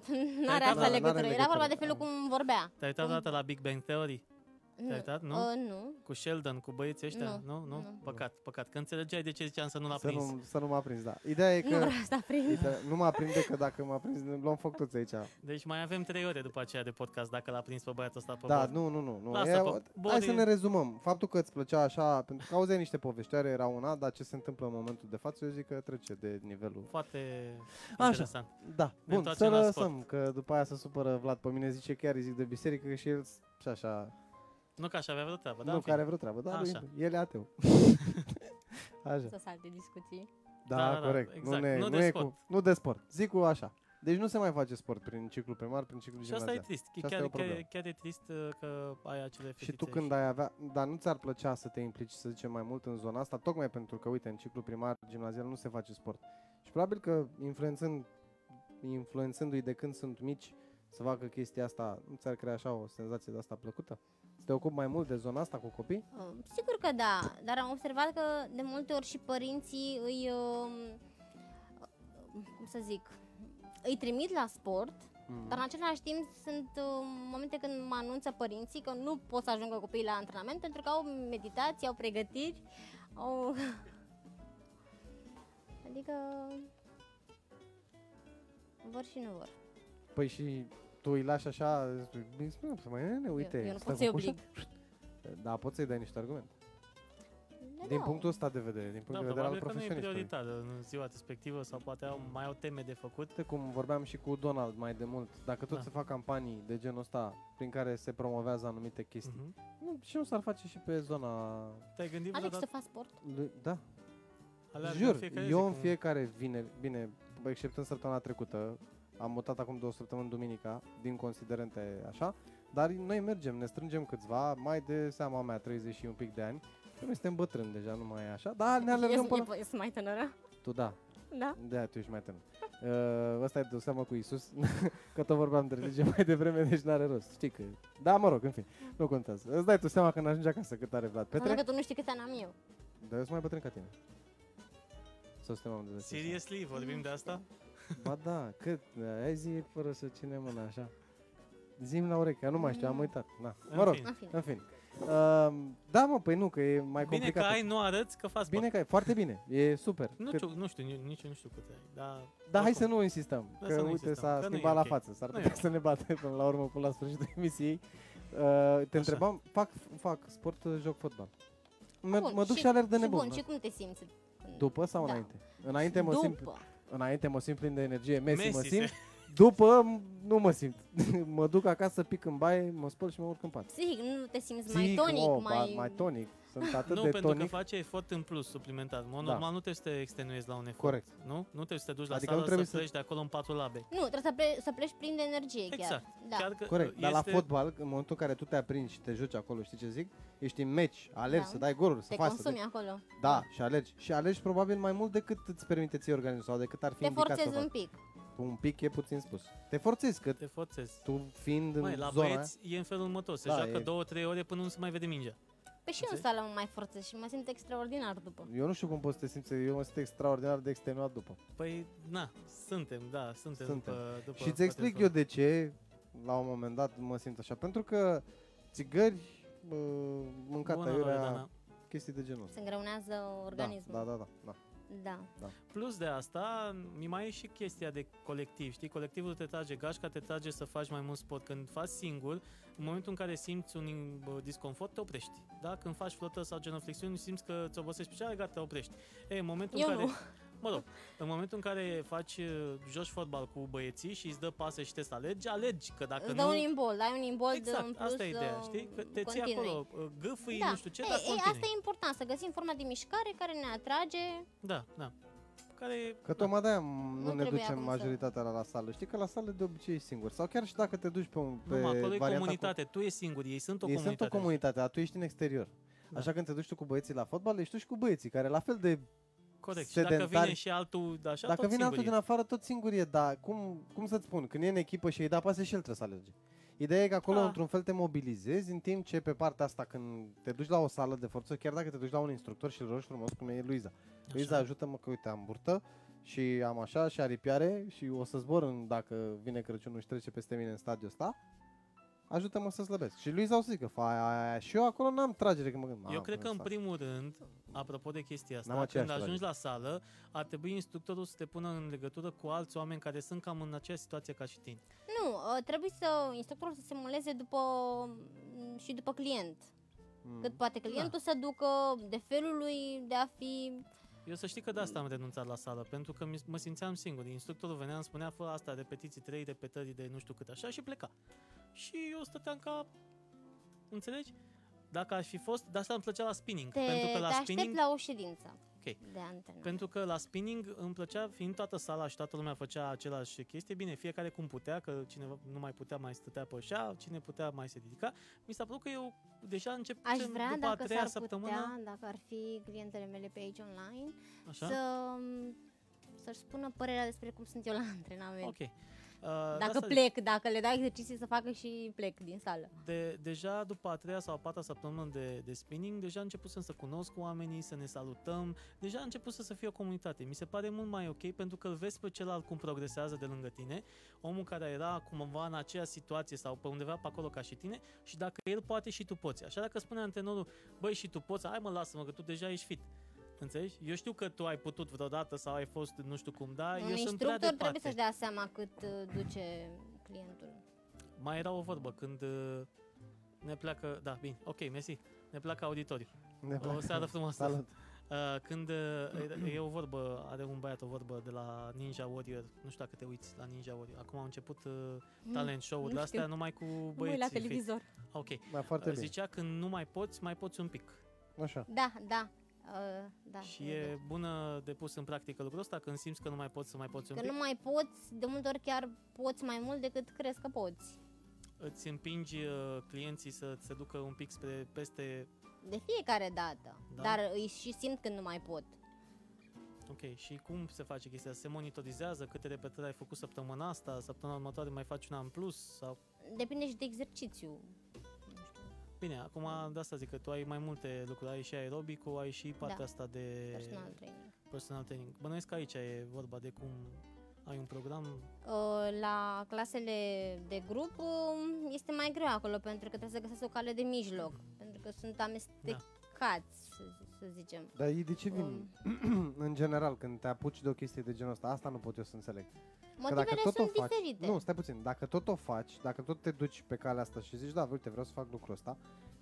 n-are uitat asta la- legătură. n-are Era vorba legătură. de felul Ah. cum vorbea. Te-ai uitat Cum- odată la Big Bang Theory? Nu. uitat, nu? Uh, nu. Cu Sheldon, cu băieții ăștia? Nu, Nu? Nu? nu. Păcat, păcat. Că înțelegeai de ce ziceam să nu l-a Să prins. nu, să nu m-a prins, da. Ideea e Nu că vreau să aprind. Ideea, nu m-a prins că dacă m-a prins, ne luăm foc toți aici. Deci mai avem trei ore după aceea de podcast dacă l-a prins pe băiatul ăsta pe Da, bord. nu, nu, nu. nu. Lasă, E, pe- hai Bori- să ne rezumăm. Faptul că îți plăcea așa, pentru că auzeai niște poveștioare, era una, dar ce se întâmplă în momentul de față, eu zic că trece de nivelul. Foarte Așa. interesant. Da, bun, întoarcem să la lăsăm, că după aia se supără Vlad pe mine, zice chiar îi zic de biserică că și el și așa, Nu că aș avea vreo treabă, da? nu în fine. care vreo treabă, dar Așa. lui- el e ateu. așa, Să salte discuții. da, Da, da, da, corect. exact. Nu, ne, Nu nu, de e sport. cu, nu de sport. Zic cu așa. Deci nu se mai face sport prin ciclu primar, prin ciclu Și asta e gimnazial. trist. Și asta Chiar, e o chiar, problemă. chiar e trist uh, că ai acele Și fetițe tu când ai avea, dar nu ți-ar plăcea să te implici, să zicem, mai mult în zona asta, tocmai pentru că, uite, în ciclu primar, gimnazial nu se face sport. Și probabil că influențând, influențându-i de când sunt mici să facă chestia asta, nu ți-ar crea așa o senzație de asta plăcută? Să te ocupi mai mult de zona asta cu copii? Uh, Sigur că da, dar am observat că de multe ori și părinții îi, um, cum să zic, îi trimit la sport, Mm. dar în același timp sunt uh, momente când mă anunță părinții că nu pot să ajungă copiii la antrenament pentru că au meditații, au pregătiri, au... Adică vor și nu vor. Păi și tu îi lași așa, spui, "Bine, spune, să mai nene, uite, eu, eu nu stă pot să-i cu ușa." oblig. Da, poți să-i dai niște argumente. Le Din dau. punctul ăsta de vedere, din punct Da, de vedere al probabil că nu e profesionistului. prioritar în ziua respectivă sau poate au, mai au teme de făcut. Uite cum vorbeam și cu Donald mai de mult, dacă tot Da. se fac campanii de genul ăsta prin care se promovează anumite chestii, Mhm. nu, și nu s-ar face și pe zona Te-ai gândit Alex, vreodată? să faci sport? lui, da, Aleargă jur, fiecare eu zi în cu- fiecare vineri, bine, exceptând săptămâna trecută, am mutat acum două săptămâni duminica, din considerente așa, dar noi mergem, ne strângem câțiva, mai de seama mea, 30 și un pic de ani, că noi suntem bătrâni deja, nu mai e așa, dar ne alergăm Ești, până... e, ești mai tânără? Tu da, Da. De tu ești mai tânăr. Uh, ăsta e de seama cu Isus, că tot vorbeam de religie mai devreme, deci n-are rost. Știi că... Da, mă rog, în fine, nu contează. Îți dai tu seama când ajungi acasă cât are Vlad Pentru Petre, că tu nu știi câți ani am eu. dar eu sunt mai bătrân ca tine. Sau suntem am de zece ani? Seriously, vorbim de asta? Ba da, cât? Hai zi fără să cine mâna așa. Zim la ureche, eu nu mai știu, am uitat. Na. În Mă rog, fine. În fine. în fine. Uh, da, mă, păi nu, că e mai Bine complicat. că ai, nu arăți că faci Bine că ai, foarte bine, e super. Nu Cât- știu, nu știu, ni- nici eu nu știu cât ai, dar... Da, hai să oricum. nu insistăm, Da, că să nu uite insistăm, s-a că nu e schimbat la ok. față, s-ar Nu e putea ok. să ne bate până la urmă, până la sfârșitul emisiei. Uh, te întrebam, fac, fac sport, uh, joc fotbal. Mă, Bun, mă duc și, și alerg de și nebun. Bun, da. și cum te simți? când- După sau Da. înainte? Înainte mă simt, După. Înainte mă simt plin de energie, Messi, Messi mă se- simt. După m- nu mă simt. mă duc acasă, pic în baie, mă spăl și mă urc în pat. Psihic, nu te simți mai Zic, tonic, oh, ba- mai... mai tonic. Sunt atât Nu, de pentru că tonic. face efort în plus, suplimentar. În mod Da. normal nu trebuie să te extenuezi la un efort. Corect. Nu? Nu trebuie să te duci la Adică sală nu trebuie să să- pleci de acolo în patru labe. Nu, trebuie să, ple- să pleci plin de energie chiar. Exact. Da. Chiar că Corect, dar la este- fotbal, în momentul în care tu te aprinzi și te joci acolo, știi ce zic? Ești în meci, alergi, Da. să dai goluri, să te faci, să consumi dai... acolo. Da, și alergi. Și alergi probabil mai mult decât îți permite ție organismul sau decât ar fi Te indicat să forțezi faci. un pic. Un pic e puțin spus. Te forțezi, că Te forțezi. tu fiind Mai, în la zona aia- băieți e în felul următor. Se Da, joacă e- două, trei ore până nu se mai vede mingea. Păi și eu în Înțelegi? sală mă mai forțez și mă simt extraordinar după. Eu nu știu cum poți să te simți, eu mă simt extraordinar de extenuat după. Păi, na, suntem, da, suntem, Suntem. după, după și îți explic eu de ce la un moment dat mă simt așa. Pentru că țigări, bă, mâncat Bună, aiurea, Loredana. chestii de genul ăsta. Se îngreunează organismul. Da, da, da, da. Da. Plus de asta, mi mai e și chestia de colectiv, știi? Colectivul te trage gașca, te trage să faci mai mult sport. Când faci singur, în momentul în care simți un bă, disconfort, te oprești. Da? Când faci flotă sau genoflexiuni, simți că ți obosești picioarele, gata, te oprești. E, în momentul Eu în care... nu. Mă rog, în momentul în care faci, uh, joci fotbal cu băieții și îți dă pase și te să alegi, alegi, că dacă Îți nu... dă un imbold, ai un imbold exact, în plus asta e ideea, uh, știi? Că te ții continui. acolo, uh, gâfâi, Da. nu știu ce, Ei, dar ei, continui. asta e important, să găsim forma de mișcare care ne atrage. Da, da. Care... Că tocmai de-aia nu, ne trebuie ducem acum să- majoritatea la, la sală. Știi că la sală de obicei ești singur. Sau chiar și dacă te duci pe un pe Nu, mă, acolo e varianta comunitate, tu ești singur, ei sunt o Cu... Ei sunt comunitate. o comunitate, dar tu ești în exterior. Da. Așa când te duci tu cu băieții la fotbal, ești tu și cu băieții, care la fel de... Corect. Și dacă sedentari. vine și altul, așa, dacă tot vine altul singur din e. afară, tot singur e, dar cum, cum să-ți spun, când e în echipă și îi da pase și el trebuie să alerge. Ideea e că acolo, Da. într-un fel, te mobilizezi, în timp ce pe partea asta, când te duci la o sală de forță, chiar dacă te duci la un instructor și îl rogi frumos, cum e Luiza. Luiza, Așa. ajută-mă că, uite, am burtă și am așa și aripiare și o să zbor în, dacă vine Crăciunul și trece peste mine în stadiul ăsta, ajută-mă să slăbesc. Și Luiza o să zică, fa aia, aia. Și eu acolo n-am tragere când mă gândesc. Eu "Mamă, cred că în ăsta." primul rând, apropo de chestia N-am asta, aceeași când ajungi tragere. la sală, ar trebui instructorul să te pună în legătură cu alți oameni care sunt cam în aceeași situație ca și tine. Nu, uh, trebuie să instructorul să se muleze după m, și după client. Mm. Cât poate clientul să ducă de felul lui de a fi Eu să știi că de asta am renunțat la sală, pentru că mi- mă simțeam singur. Instructorul venea, îmi spunea, fă asta, repetiții 3, repetări de nu știu cât așa și pleca. Și eu stăteam ca... Înțelegi? Dacă aș fi fost, de asta îmi plăcea la spinning. te, pentru că la te spinning aștept la o ședință Ok. de antrenament. Pentru că la spinning îmi plăcea, fiind toată sala și toată lumea făcea același chestie, bine, fiecare cum putea, că cineva nu mai putea mai stătea pe așa, cine putea mai se ridica. Mi s-a părut că eu deja încep Aș vrea, după a dacă treia s-ar săptămână, putea, dacă ar fi clientele mele pe aici online, așa? să, să-și spună părerea despre cum sunt eu la antrenament. Ok. Uh, de Dacă asta- plec, dacă le dai exerciții să facă și plec din sală. de, deja după a treia sau a patra săptămână de, de spinning, deja începusem să cunosc oamenii, să ne salutăm, deja a început să fie o comunitate. Mi se pare mult mai ok pentru că îl vezi pe celălalt cum progresează de lângă tine, omul care era cumva în aceeași situație sau pe undeva pe acolo ca și tine și dacă el poate și tu poți. Așa dacă spune antrenorul, băi și tu poți, hai mă lasă-mă că tu deja ești fit. Înțelegi? Eu știu că tu ai putut vreodată sau ai fost nu știu cum, da, Un eu sunt prea instructor departe. trebuie să-și dea seama cât uh, duce clientul. Mai era o vorbă când uh, ne pleacă, da, bine, ok, mersi, ne pleacă auditoriu. Ne O place. seară frumoasă. Salut. Uh, când uh, e- e o vorbă, are un băiat o vorbă de la Ninja Warrior, nu știu dacă te uiți la Ninja Warrior. Acum au început uh, talent show-urile nu astea știu. numai cu Mă uit băieții. la fiți. televizor. Ok. Da, foarte Uh, bine. Zicea când nu mai poți, mai poți un pic. Așa. Da, da. Uh, da și e e drept. bună de pus în practică lucrul ăsta când simți că nu mai poți să mai poți un Că pic. nu mai poți, de multe ori chiar poți mai mult decât crezi că poți. Îți împingi uh, clienții să se ducă un pic spre peste... De fiecare dată. Da. Dar îi și simt când nu mai pot. Ok, și cum se face chestia? Se monitorizează câte repetări ai făcut săptămâna asta, săptămâna următoare mai faci una în plus? Sau... Depinde și de exercițiu. Nu știu. Bine, acum de asta zic că tu ai mai multe lucruri, ai și aerobicul, ai și partea Da. asta de Personal training. personal training. Bănuiesc că aici e vorba de cum ai un program Uh, La clasele de grup uh, este mai greu acolo pentru că trebuie să găsesc o cale de mijloc. Pentru că sunt amestecați, să, să zicem. Dar ei de ce vin, Um, în general, când te apuci de o chestie de genul ăsta? Asta nu pot eu să înțeleg. Că motivele tot sunt o faci, diferite. Nu, stai puțin. Dacă tot o faci, dacă tot te duci pe calea asta și zici, da, uite, vreau să fac lucrul ăsta,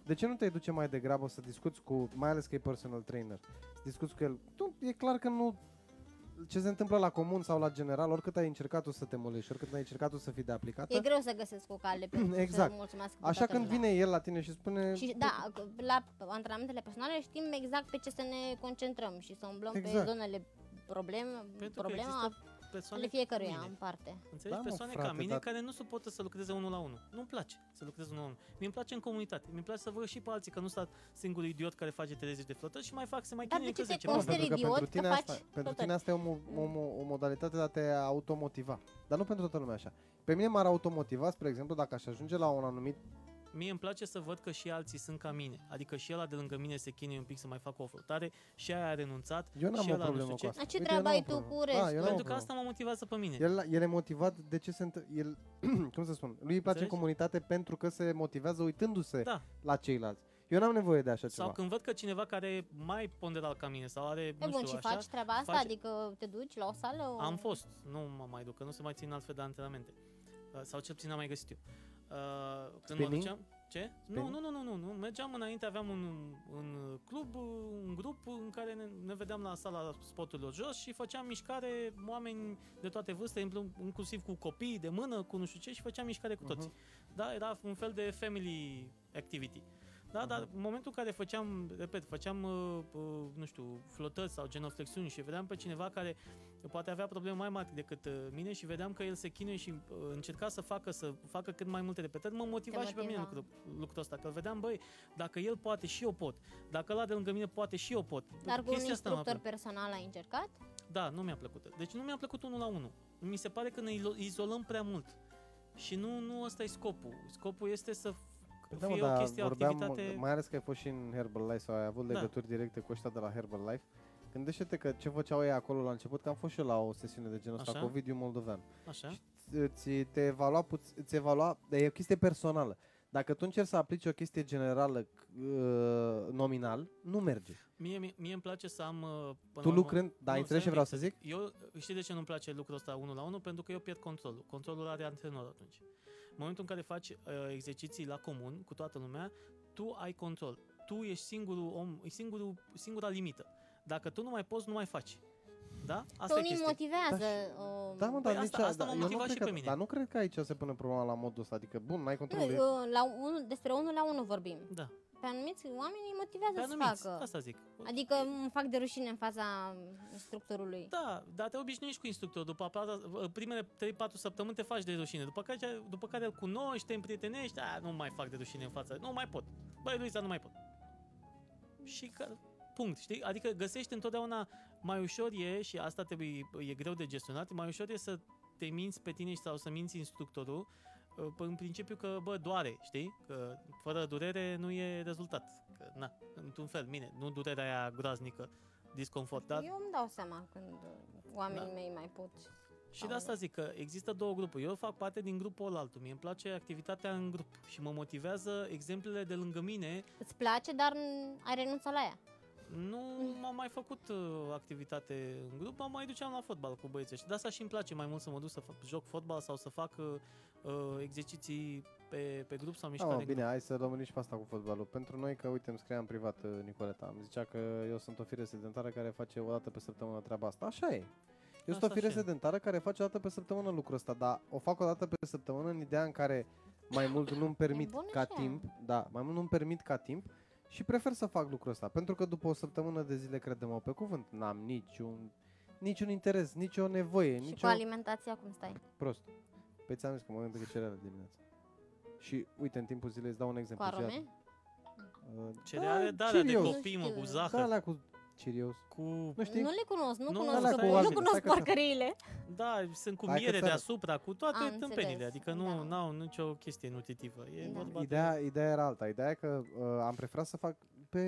de ce nu te duce mai degrabă să discuți cu, mai ales că e personal trainer, să discuți cu el? Tu, e clar că nu ce se întâmplă la comun sau la general, oricât ai încercat tu să te molești, oricât ai încercat tu să fii de aplicată, E greu să găsesc o cale pentru Exact. să mulțumesc pe așa toată când lumea. vine el la tine și spune, Și da, la antrenamentele personale știm exact pe ce să ne concentrăm și să umblăm Exact. pe zonele probleme, Pentru că problema există persoane ale fiecăruia mine. în parte. Înțelegi? Da, mă, Persoane frate, ca mine dar- care nu suportă să lucreze unul la unul. Nu-mi place să lucrez unul la unul. Mie îmi place în comunitate. Mi-mi place să văd și pe alții, că nu stat singurul idiot care face 30 de flotări și mai fac să mai Dar chinuie de încă ce te 10. Nu, consideri pentru că idiot pentru că tine, faci asta, pentru flotări? tine asta e o, mo- o, mo- o modalitate de a te automotiva. Dar nu pentru toată lumea așa. Pe mine m-ar automotiva, spre exemplu, dacă aș ajunge la un anumit... Mie îmi place să văd că și alții sunt ca mine. Adică și ăla de lângă mine se chinuie un pic să mai facă o flotare și aia a renunțat Eu n-am și o ăla nu problemă știu cu ce. asta. Dar ce Uite, treabă eu n-am ai o tu problemă. cu Da, eu restul? n-am o Pentru că problemă. asta mă motivează pe mine. El, el e motivat de ce se întâmplă. El, cum să spun, lui îi place Înțelegi? comunitate pentru că se motivează uitându-se Da. la ceilalți. Eu n-am nevoie de așa Sau ceva. când văd că cineva care e mai ponderal ca mine sau are, E nu bun, știu, și așa, faci treaba asta? face- Adică te duci la o sală? O... Am fost, nu mă mai duc, că nu se mai țin altfel de antrenamente. Uh, Sau cel puțin n-am mai găsit eu. Uh, când mă Spinning? duceam... Ce? Nu, Spinning? nu, nu, nu, nu, nu. Mergeam înainte, aveam un, un club, un grup în care ne, ne vedeam la sala sporturilor jos și făceam mișcare, oameni de toate vârste, inclu- inclusiv cu copii de mână, cu nu știu ce, și făceam mișcare cu toți. Da, era un fel de family activity. Da, dar în momentul în care făceam, repet, făceam, uh, uh, nu știu, flotări sau genoflexiuni și vedeam pe cineva care poate avea probleme mai mari decât uh, mine și vedeam că el se chinuie și uh, încerca să facă să facă cât mai multe repetări, mă motiva Te și pe mine motiva. lucrul, lucrul ăsta, că vedeam, băi, dacă el poate și eu pot, dacă ăla de lângă mine poate și eu pot. Dar cu un Chestia asta m-a instructor plăcut. personal ai încercat? Da, nu mi-a plăcut. Deci nu mi-a plăcut unul la unul. Mi se pare că ne ilo- izolăm prea mult. Și nu, nu ăsta e scopul. Scopul este să f- Da, mă, fie o dar chestie, o vorbeam, activitate... mai ales că ai fost și în Herbalife sau ai avut Da. legături directe cu ăștia de la Herbalife. Gândește-te că ce făceau ei acolo la început, că am fost și eu la o sesiune de genul ăsta Așa? cu Ovidiu Moldovean. Așa? Ți te evalua, puț- îți evalua, e o chestie personală. Dacă tu încerci să aplici o chestie generală uh, nominal, nu merge. Mie, mie, mie îmi place să am... uh, Până Tu la urmă- lucrând, da, Nu, înțelegi ce stai vreau un să pic, zic? Eu știi de ce nu-mi place lucrul ăsta unul la unul? Pentru că eu pierd controlul. Controlul are antrenor atunci. În momentul în care faci uh, exerciții la comun cu toată lumea, tu ai control. Tu ești singurul om, e singurul, singura limită. Dacă tu nu mai poți, nu mai faci. Da? Pe Asta e unii chestia. motivează. Da, uh, Da, mă, Păi dar asta- nici, asta da, m-a eu nu motivat cred și că, pe mine. Dar nu cred că aici se pune problema la modul ăsta. Adică, bun, n-ai nu, control. e- uh, la un, despre unul la unul vorbim. Da. Pe anumiți oameni îi motivează Pe să anumiți, facă. asta zic. Adică îmi fac de rușine în fața instructorului. Da, dar te obișnuiești cu instructorul. După aprata, primele 3-4 săptămâni te faci de rușine. După care, după care îl cunoști, te împrietenești, a, nu mai fac de rușine în fața. Nu mai pot. Băi, Luisa, nu mai pot. Și că, punct, știi? Adică găsești întotdeauna mai ușor e, și asta trebuie, e greu de gestionat, mai ușor e să te minți pe tine sau să minți instructorul uh, în principiu că, bă, doare, știi? Că fără durere nu e rezultat. Că, na, într-un fel, mine, nu durerea aia groaznică, disconfort, dar Eu îmi dau seama când uh, oamenii Da. mei mai pot. Și de asta zic că există două grupuri. Eu fac parte din grupul ălaltul. Mie îmi place activitatea în grup și mă motivează exemplele de lângă mine. Îți place, dar n- ai renunțat la ea. Nu m-am mai făcut uh, activitate în grup, mă mai duceam la fotbal cu băieții și de asta și îmi place mai mult să mă duc să fac, joc fotbal sau să fac uh, uh, exerciții pe, pe grup sau Da, mișcare mă, în bine, hai să rămânem și pe asta cu fotbalul. Pentru noi, că uite, îmi scria în privat uh, Nicoleta, îmi zicea că eu sunt o fire sedentară care face o dată pe săptămână treaba asta. Așa e. Eu sunt o Asta fire și e. sedentară care face o dată pe săptămână lucrul ăsta, dar o fac o dată pe săptămână în ideea în care mai mult nu-mi permit bună ca și ea. timp, da, mai mult nu-mi permit ca timp și prefer să fac lucrul ăsta, pentru că după o săptămână de zile, credem pe cuvânt, n-am niciun, niciun interes, nicio nevoie, Și nicio... cu alimentația cum stai? Prost. Păi ți-am zis că mă gândesc că cereale dimineața. Și uite, în timpul zilei îți dau un Cu exemplu. arome? Uh, Cereale, da, ce de eu? copii, mă, cu Nu știu. zahăr. Da, alea cu Cheerios. Cu... Nu știi? Nu le cunosc, nu, Nu, cunosc, alea nu, cu nu oasele, cunosc stai că să- porcăriile. Da, sunt cu Hai că miere ți-arăt. deasupra, cu toate Am tâmpenile, înțeles, adică nu da. au nicio chestie nutritivă. E Da. vorba Ideea, de... ideea era alta. Ideea e că uh, am preferat să fac pe,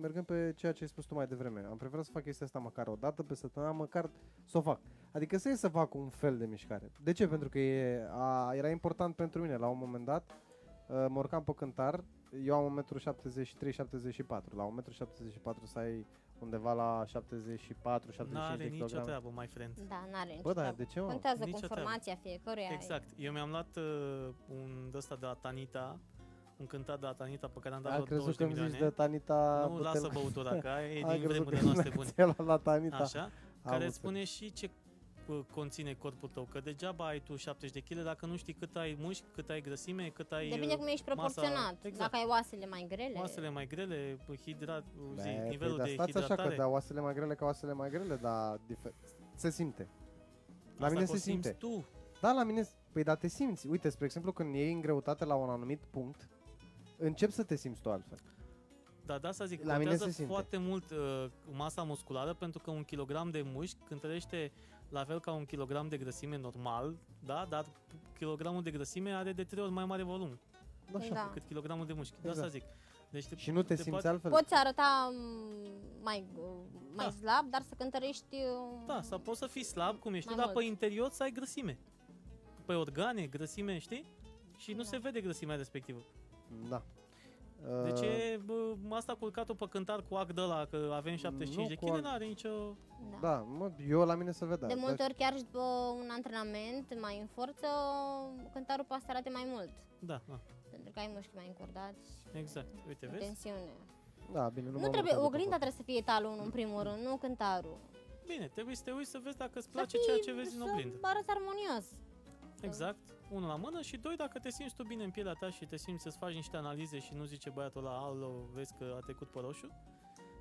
mergând pe ceea ce ai spus tu mai devreme, am preferat să fac chestia asta măcar o dată pe săptămână, măcar să o fac. Adică să ies să fac un fel de mișcare. De ce? Pentru că e, a, era important pentru mine. La un moment dat uh, mă urcam pe cântar, eu am 1,73-74. La 1,74 să ai undeva la 74 75 N-are de nicio kilograme. treabă, my friend. Da, n-are nicio Bă, da, treabă. de ce, mă? Contează Nicio cu treabă. formația fiecăruia. Exact. Eu mi-am luat uh, un de ăsta de la Tanita, un cântat de la Tanita pe care am dat A vreo crezut 20 de că îmi zici milioane. de Tanita nu, Butel- lasă băutura, că aia e A din crezut vremurile că noastre bune. ți-a luat la Tanita. Așa, Am care înțeles. îți spune și ce uh, conține corpul tău, că degeaba ai tu 70 de kg dacă nu știi cât ai mușchi, cât ai grăsime, cât ai Depinde uh, cum ești masa- proporționat. exact. Dacă ai oasele mai grele. masele mai grele, hidrat, Bă, zi, păi, nivelul dar de stați așa hidratare. că da, oasele mai grele ca oasele mai grele, dar difer- se simte. La Asta mine că o se simți simte. tu. Da, la mine, păi da, te simți. Uite, spre exemplu, când iei în greutate la un anumit punct, încep să te simți tu altfel. Da, da, să zic, La mine contează se simte. foarte mult uh, masa musculară pentru că un kilogram de mușchi cântărește la fel ca un kilogram de grăsime normal, da, dar kilogramul de grăsime are de trei ori mai mare volum Așa. Da. decât kilogramul de mușchi. De Exact. asta zic. Deci te, Și nu te, simți poate, altfel? Poți arăta mm, mai, uh, mai Da. slab, dar să cântărești... uh, Da, sau poți să fii slab cum ești tu, Mai dar mult. pe interior să ai grăsime. Pe organe, grăsime, știi? Și nu Da. se vede grăsimea respectivă. Da. De Uh, ce bă, asta culcat-o pe cântar cu ac de ăla, că avem 75 de cu kg, ac. n-are nicio... Da. Da, mă, eu la mine se vede. De da, multe ori chiar și după un antrenament mai în forță, cântarul poate să arate mai mult. Da, da, Pentru că ai mușchi mai încurdați, exact. Uite, vezi? tensiune. Da, bine, nu, Nu, m-am trebuie, urcat după oglinda foc. trebuie să fie talonul în primul rând, nu cântarul. Bine, trebuie să te uiți să vezi dacă îți Să place fii- ceea ce vezi în să oglindă. arăți armonios. Exact. Unul la mână și doi, dacă te simți tu bine în pielea ta și te simți să-ți faci niște analize și nu zice băiatul la alo, vezi că a trecut pe roșu.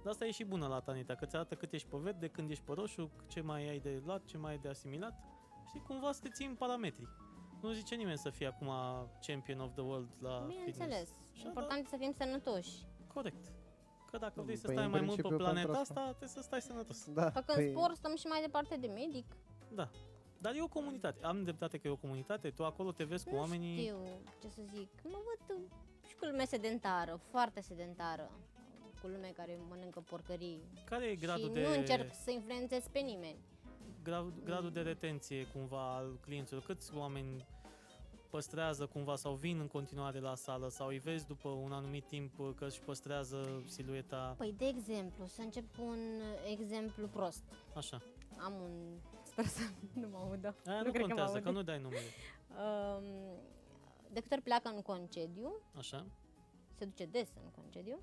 Dar asta e și bună la Tanita, că ți arată cât ești pe verde, când ești pe roșu, ce mai ai de luat, ce mai ai de asimilat. Și cumva să te ții în parametri. Nu zice nimeni să fie acum champion of the world la Bineînțeles. fitness. Așa, Important e să fim sănătoși. Corect. Că dacă vrei să Păi, stai în mai mult pe principiu, pentru planeta asta. asta, trebuie să stai sănătos. Da, Făcând păi, sport, stăm și mai departe de medic. Da. Dar e o comunitate. Am dreptate că e o comunitate. Tu acolo te vezi cu nu oamenii... știu ce să zic. Mă văd uh, și cu lume sedentară, foarte sedentară. Cu lume care mănâncă porcării. Care e gradul și de... nu încerc să influențez pe nimeni. grad, gradul de retenție cumva al clienților? Câți oameni păstrează cumva sau vin în continuare la sală sau îi vezi după un anumit timp că își păstrează silueta Păi, de exemplu, să încep cu un exemplu prost. așa? Am un... Sper să nu mă audă. Aia Nu nu, cred că contează, mă că, aude. nu dai numele. Um, de câte ori pleacă în concediu, Așa? se duce des în concediu,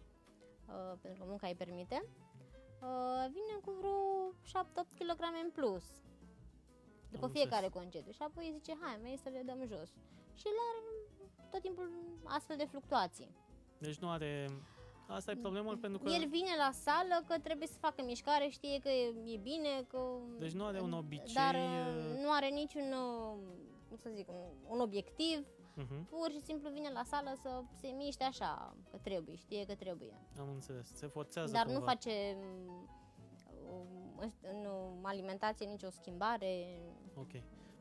uh, pentru că munca îi permite, uh, vine cu vreo 7-8 kg în plus. După Am fiecare înțeles. concediu. Și apoi zice, hai, mai să le dăm jos. Și el are tot timpul astfel de fluctuații. Deci nu are... Asta e problema pentru că... El vine la sală că trebuie să facă mișcare, știe că e, e bine, că... Deci nu are un obicei, Dar uh, uh, nu are niciun, uh, cum să zic, un, un obiectiv. Uh-huh, Pur și simplu vine la sală să se miște așa, că trebuie, știe că trebuie. am înțeles. Se forțează Dar cumva. nu face um, în, în alimentație nicio schimbare Ok.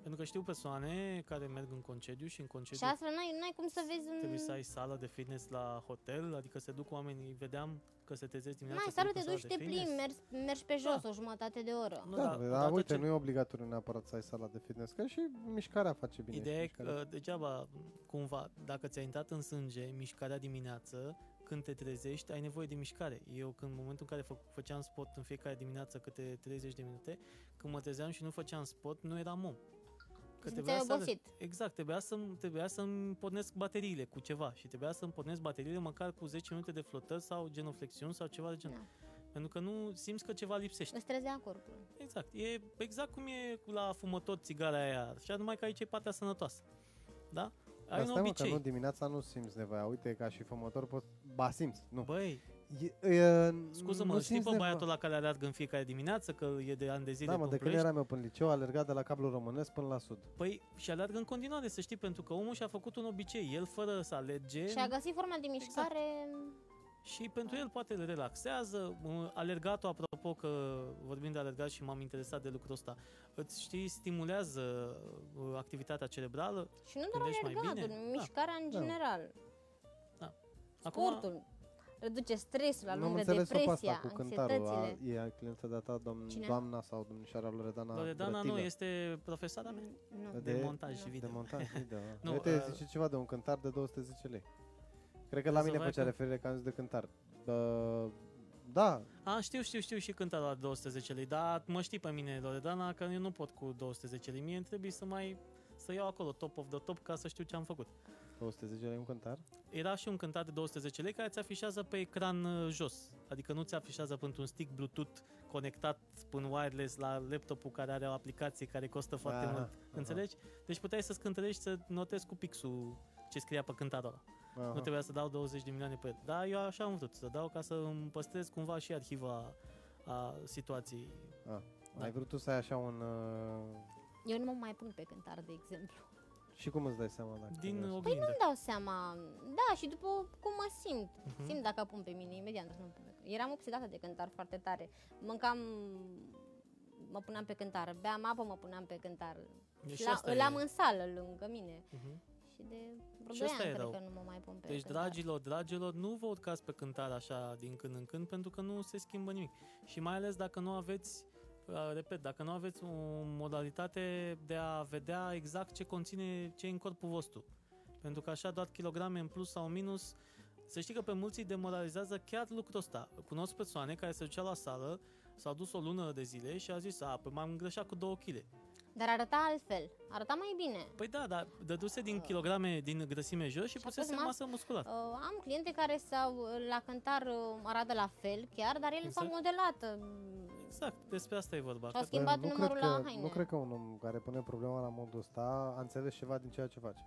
Pentru că știu persoane care merg în concediu și în concediu și astfel n-ai, n-ai cum să vezi un... trebuie să ai sală de fitness la hotel, adică se duc oamenii, vedeam că se trezesc dimineața. N-ai se sală, duc te în duci, sală te de plimbi, fitness. mergi, mergi pe jos o jumătate de oră. Nu, Da, dar dar, odată dar uite, ce- nu e obligatoriu neapărat să ai sala de fitness, că și mișcarea face bine. Ideea și e mișcarea. că degeaba, cumva, dacă ți-a intrat în sânge mișcarea dimineață, când te trezești, ai nevoie de mișcare. Eu, când, în momentul în care fă, făceam sport în fiecare dimineață câte 30 de minute, când mă trezeam și nu făceam sport, nu eram om. Că Simțeai să, obosit. exact, trebuia să trebuia să-mi pornesc bateriile cu ceva și trebuia să-mi pornesc bateriile măcar cu 10 minute de flotări sau genoflexiuni sau ceva de genul. Da. Pentru că nu simți că ceva lipsește. Îți trezea corpul. Exact. E exact cum e la fumător țigara aia, așa numai că aici e partea sănătoasă. Da? Ai Dar un stai mă, că obicei. nu, dimineața nu simți nevoia. Uite, ca și fumător, poți... Ba, simți, nu. Băi, E, e, scuză-mă, nu știi simți pe nevoia. băiatul la care alergă în fiecare dimineață, că e de ani de zile Da, mă, pe de când Ploiești? eram eu până liceu, alergat de la cablul românesc până la sud. Păi, și alergă în continuare, să știi, pentru că omul și-a făcut un obicei. El, fără să alerge, Și a găsit forma de mișcare și pentru el poate îl relaxează. Uh, Alergatul, apropo, apropo că vorbim de alergat și m-am interesat de lucrul ăsta, îți știi, stimulează uh, activitatea cerebrală? Și nu doar Gândești mai alergatul, bine? Da. mișcarea în Da. general. Acum- Sportul. Reduce stresul, Nu am alungă înțeles-o pe depresia, asta cu cântarul. A, anxietățile. e clientă de-a ta, doamn, Cine? doamna sau domnișoara Loredana Loredana nu, Brătilă? este profesoara mea Nu. de, De- montaj Nu. video. De montaj video. Nu, Nu, Uite, uh, zice ceva de un cântar de 210 lei. Cred că la mine Rezolvai făcea că- referire că am zis de cântar. Uh, da, A, știu, știu, știu și cânta la 210 lei, dar mă știi pe mine, Loredana, că eu nu pot cu 210 lei. Mie îmi trebuie să mai să iau acolo top of the top ca să știu ce am făcut. 210 lei un cântar. Era și un cântat de 210 lei care ți afișează pe ecran uh, jos. Adică nu ți afișează pentru un stick Bluetooth conectat până wireless la laptopul care are o aplicație care costă foarte Aha, mult. aha. Înțelegi? Deci puteai să scântărești să notezi cu pixul ce scria pe cântatul ăla. Aha. Nu trebuia să dau 20 de milioane pe el. Dar eu așa am vrut, să dau ca să îmi păstrez cumva și arhiva a situației. Ah. Da. Ai vrut tu să ai așa un... Uh... Eu nu mă mai pun pe cântar, de exemplu. Și cum îți dai seama dacă... Din te lași? oglindă. Îmi dau seama, da, și după cum mă simt. Mhm. Simt dacă pun pe mine, imediat dacă nu pun pe cântar. Eram obsedată de cântar foarte tare. Mâncam, mă puneam pe cântar, beam apă, mă puneam pe cântar. Deci Și la, asta îl e. am în sală lângă mine. Mhm. Și de vreo Și doi ăsta ani e cred rău. că nu mă mai pun pe Deci, cântar. dragilor, dragilor, nu vă urcați pe cântar așa din când în când, pentru că nu se schimbă nimic. Și mai ales dacă nu aveți, uh, repet, dacă nu aveți o modalitate de a vedea exact ce conține ce e în corpul vostru. Pentru că așa doar kilograme în plus sau în minus, să știi că pe mulți îi demoralizează chiar lucrul ăsta. Cunosc persoane care se duceau la sală, s-au dus o lună de zile și a zis, a, păi m-am îngrășat cu 2 kg. Dar arăta altfel. Arăta mai bine. Păi da, dar dăduse din kilograme, din grăsime jos și Și a pusese fost mas- masă musculară. Uh, am cliente care s-au, la cântar uh, arată la fel chiar, dar ele s-au Exact. modelat. Uh, Exact, despre asta e vorba. Și-au Că- schimbat nu numărul cred că, la haine. Nu cred că un om care pune problema la modul ăsta a înțeles ceva din ceea ce face.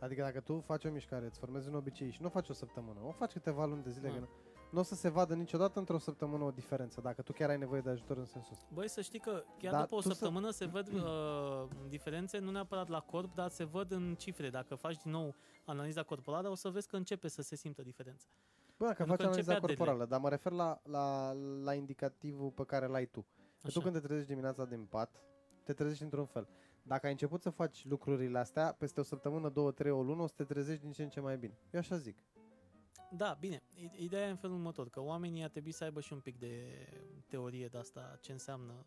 Adică dacă tu faci o mișcare, îți formezi un obicei și nu o faci o săptămână, o faci câteva luni de zile, Da. că nu, nu o să se vadă niciodată într-o săptămână o diferență, dacă tu chiar ai nevoie de ajutor în sensul ăsta. Băi, să știi că chiar Da, după o tu să- săptămână se văd uh, diferențe, nu neapărat la corp, dar se văd în cifre. Dacă faci din nou analiza corporală, o să vezi că începe să se simtă diferența. Bă, dacă Pentru faci că analiza începe corporală, dar mă refer la, la, la indicativul pe care l-ai tu. Că Așa. tu când te trezești dimineața din pat, te trezești într-un fel. Dacă ai început să faci lucrurile astea, peste o săptămână, două, trei, o lună, o să te trezești din ce în ce mai bine. Eu așa zic. Da, bine. I- Ideea e în felul următor, că oamenii ar trebui să aibă și un pic de teorie de asta, ce înseamnă.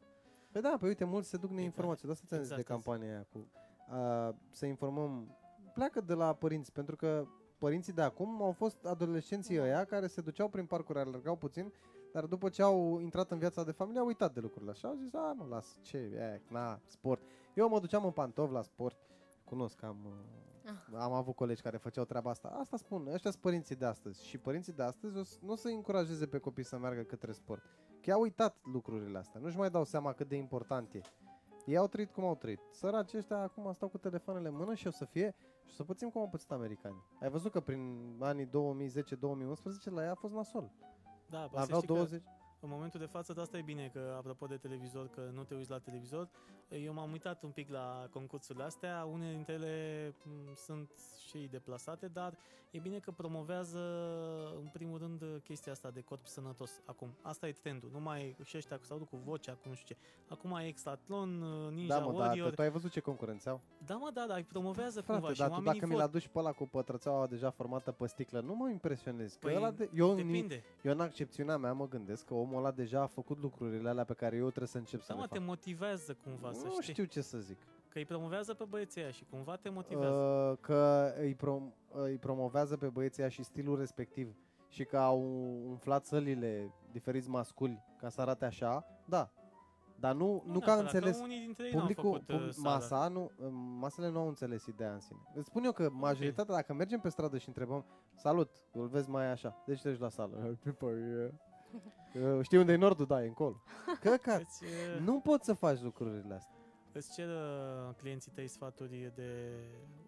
Păi da, pe uite, mulți se duc neinformați. De asta ți-am Exact zis de asta. campania aia cu a, să informăm. Pleacă de la părinți, pentru că părinții de acum au fost adolescenții ăia care se duceau prin parcuri, alergau puțin, dar după ce au intrat în viața de familie au uitat de lucrurile așa. Au zis, a, nu, las, ce, e, na, sport. Eu mă duceam în pantofi la sport. Cunosc, am, uh, am avut colegi care făceau treaba asta. Asta spun, ăștia sunt părinții de astăzi. Și părinții de astăzi o să- nu o să încurajeze pe copii să meargă către sport. Că au uitat lucrurile astea. Nu-și mai dau seama cât de important e. Ei au trăit cum au trăit. Săraci ăștia acum stau cu telefoanele în mână și o să fie și o să pățim cum au pățit americani. Ai văzut că prin anii 2010-2011 la ea a fost nasol. Da, bă, să Aveau știi 20... că în momentul de față, de asta e bine, că apropo de televizor, că nu te uiți la televizor, eu m-am uitat un pic la concursurile astea, unele dintre ele m, sunt și deplasate, dar e bine că promovează în primul rând chestia asta de corp sănătos. Acum, asta e trendul, nu mai și ăștia cu- sau cu vocea, cu nu știu ce. Acum e Exatlon, Ninja Da, mă, dar Warrior. tu ai văzut ce concurenți au? Da, mă, da, dar îi promovează Frate, cumva și dar tu oamenii dacă mi-l vor. aduci pe ăla cu pătrățeaua deja formată pe sticlă, nu mă impresionezi. Că Păi, ăla de... eu, în- Depinde. eu în accepțiunea mea mă gândesc că omul ăla deja a făcut lucrurile alea pe care eu trebuie să încep să Da, le mă, fac. te motivează cumva, să nu știi. știu ce să zic. Că îi promovează pe băieții aia și cumva te motivează. Uh, că îi, prom- îi promovează pe băieții ăia și stilul respectiv și că au umflat sălile diferiți masculi ca să arate așa, da. Dar nu, nu, ca neapărat, înțeles. Că unii dintre ei Publicul, n-au făcut, pub- uh, sală. masa, nu, uh, masele nu au înțeles ideea în sine. Îți spun eu că majoritatea, dacă mergem pe stradă și întrebăm, salut, îl vezi mai așa, de ce treci la sală? Păi, uh, știi unde e nordul? Da, e încolo. Căcat, Îți, uh, nu poți să faci lucrurile astea. îți cer uh, clienții tăi sfaturi de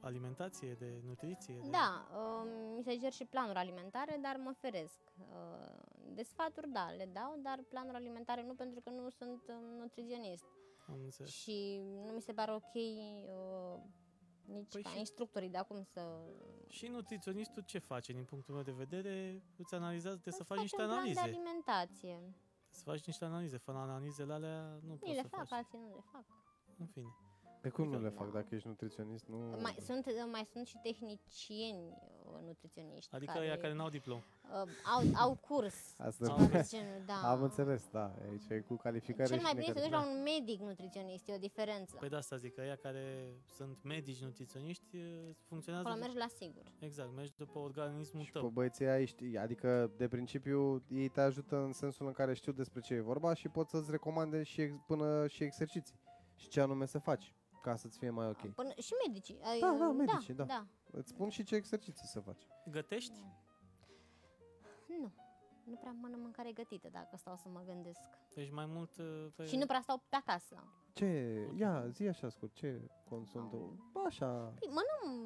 alimentație, de nutriție? De... Da, uh, mi se cer și planuri alimentare, dar mă feresc. Uh, de sfaturi, da, le dau, dar planuri alimentare nu, pentru că nu sunt uh, nutriționist. Am înțeles. Și nu mi se pare ok uh, nici Păi ca și- instructorii de acum să... Și nutriționistul ce face din punctul meu de vedere? Îți analizează, trebuie să faci faci niște un plan de analize. alimentație. Să faci niște analize. Fără analizele alea nu Unii poți le să fac, faci. alții nu le fac. În fine. De cum nu le Da. fac dacă ești nutriționist? Nu... Mai sunt, mai sunt și tehnicieni uh, nutriționiști Adică care, ăia care n-au diplom. uh, au, au curs. Asta Au ceva curs. de genul, da. Am înțeles, da. Aici e cu calificare Cel și mai bine să te duci necalificare. la un medic nutriționist, e o diferență. Păi de asta zic că ăia care sunt medici nutriționiști e, funcționează... Acolo mergi la sigur. Exact, mergi după organismul Și pe tău. băieții ai știi, adică de principiu ei te ajută în sensul în care știu despre ce e vorba și pot să-ți recomande și ex- până și exerciții și ce anume să faci ca să-ți fie mai ok. Până, și medicii. ai, Da, da, uh, medicii, da. da. Îți spun și ce exerciții să faci. Gătești? Nu. Nu prea mănânc mâncare gătită dacă stau să mă gândesc. Deci mai mult uh, pe... Și nu prea stau pe acasă. Ce, Ok. ia, zi așa scurt, ce consum tu? Așa, Păi, mănânc,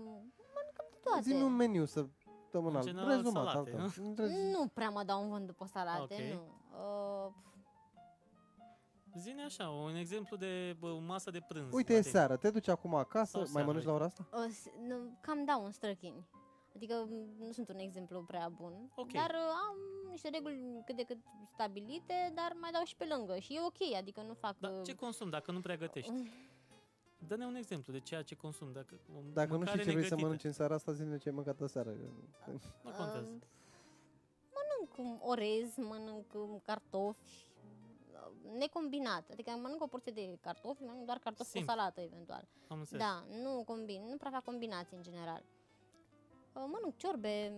mănânc cam de toate. zi un meniu să dăm un În alt, general, rezumat, salate, alt, nu? alt. Rez- Nu prea mă dau în vânt după salate, Ok. nu. Uh, Zine așa, un exemplu de bă, o masă de prânz. Uite, e poate. seara, te duci acum acasă, Sau mai seara, mănânci la ora asta? uh, s- nu, cam dau un străchini. Adică m, nu sunt un exemplu prea bun. Ok. Dar uh, am niște reguli cât de cât stabilite, dar mai dau și pe lângă. Și e ok, adică nu fac... Dar uh, ce consum dacă nu prea gătești? Mm. Dă-ne un exemplu de ceea ce consum. Dacă, o Dacă nu mâncare știi ce vrei să negătită. mănânci în seara asta, zi ce ai mâncat aseară. Nu contează. Uh, mănânc um, orez, mănânc um, cartofi, uh, necombinat. Adică mănânc o porție de cartofi, mănânc doar cartofi Simplu. cu salată eventual. Am înțeles. Da, nu combin, nu prea fac combinații în general. Uh, Mănânc ciorbe,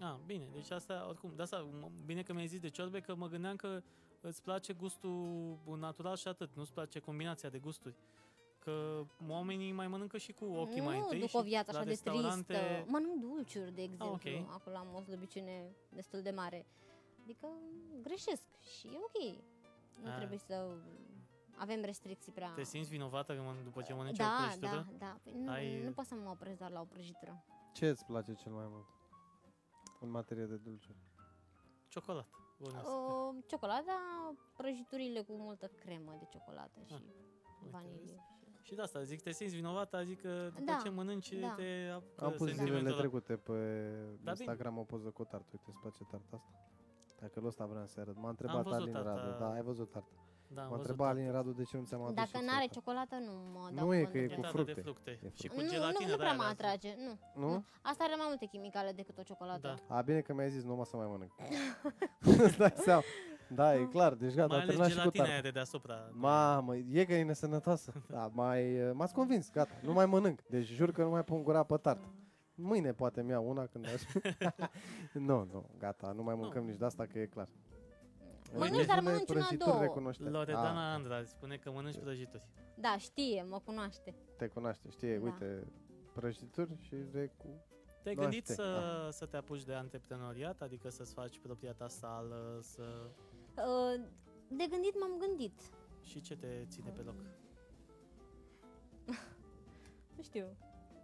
Ah, bine, deci asta, oricum, de asta, m- bine că mi-ai zis de ciorbe, că mă gândeam că îți place gustul natural și atât, nu-ți place combinația de gusturi. Că oamenii mai mănâncă și cu ochii nu mai întâi duc și o viață la așa de restaurante... tristă. Mănânc dulciuri, de exemplu. ok. Acolo am o slăbiciune destul de mare. Adică greșesc și e ok. Nu Ah. trebuie să avem restricții prea... Te simți vinovată că mănânci- după ce mănânci o da, prăjitură? da, da. Păi nu, Ai- nu pot să mă opresc doar la o prăjitură. Ce îți place cel mai mult în materie de dulciuri? Ciocolată. bănuiesc. Uh, ciocolata, prăjiturile cu multă cremă de ciocolată și Ah, vanilie. Și de asta, zic, te simți vinovată, adică după Da, ce mănânci, da. te apucă Am pus zilele sentimentul ăla. trecute pe Da, Instagram o poză cu o tartă. Uite, îți place tarta asta? Dacă ăsta ăsta vreau să arăt. M-a întrebat văzut Alin tarta. Radu. Da, ai văzut tarta. Da, am M-a văzut întrebat tarta. Alin Radu de ce nu ți-am adus Dacă și n-are ție. ciocolată, nu mă dau Nu e cont că e de cu E ea. tartă de fructe. fructe. E Și fructe. cu nu, gelatină nu, nu de prea aia mă lasă. atrage, nu. Nu? Asta are mai multe chimicale decât o ciocolată. Da. A, bine că mi-ai zis, nu mă să mai mănânc. Îți dai seama. Da, e clar, deci gata, Mai am ales terminat și cu gelatina tarta. aia de deasupra. Mamă, e că e nesănătoasă. Da, mai, m-ați convins, gata, nu mai mănânc. Deci jur că nu mai pun gura pe tartă. Mâine poate mi-au una când aș... nu, nu, gata, nu mai mâncăm Nu. nici de asta că e clar. Mănânci, Deci dar unele mănânci una, prăjituri două. recunoște. Loredana Ah, Andra spune că mănânci prăjituri. Da, știe, mă cunoaște. te cunoaște, știe, Da. uite, prăjituri și recu... Te-ai Nu gândit aștept, să, să te apuci de antreprenoriat, adică să-ți faci propria ta sală, să... Uh, De gândit m-am gândit. Și ce te ține pe loc? Nu știu,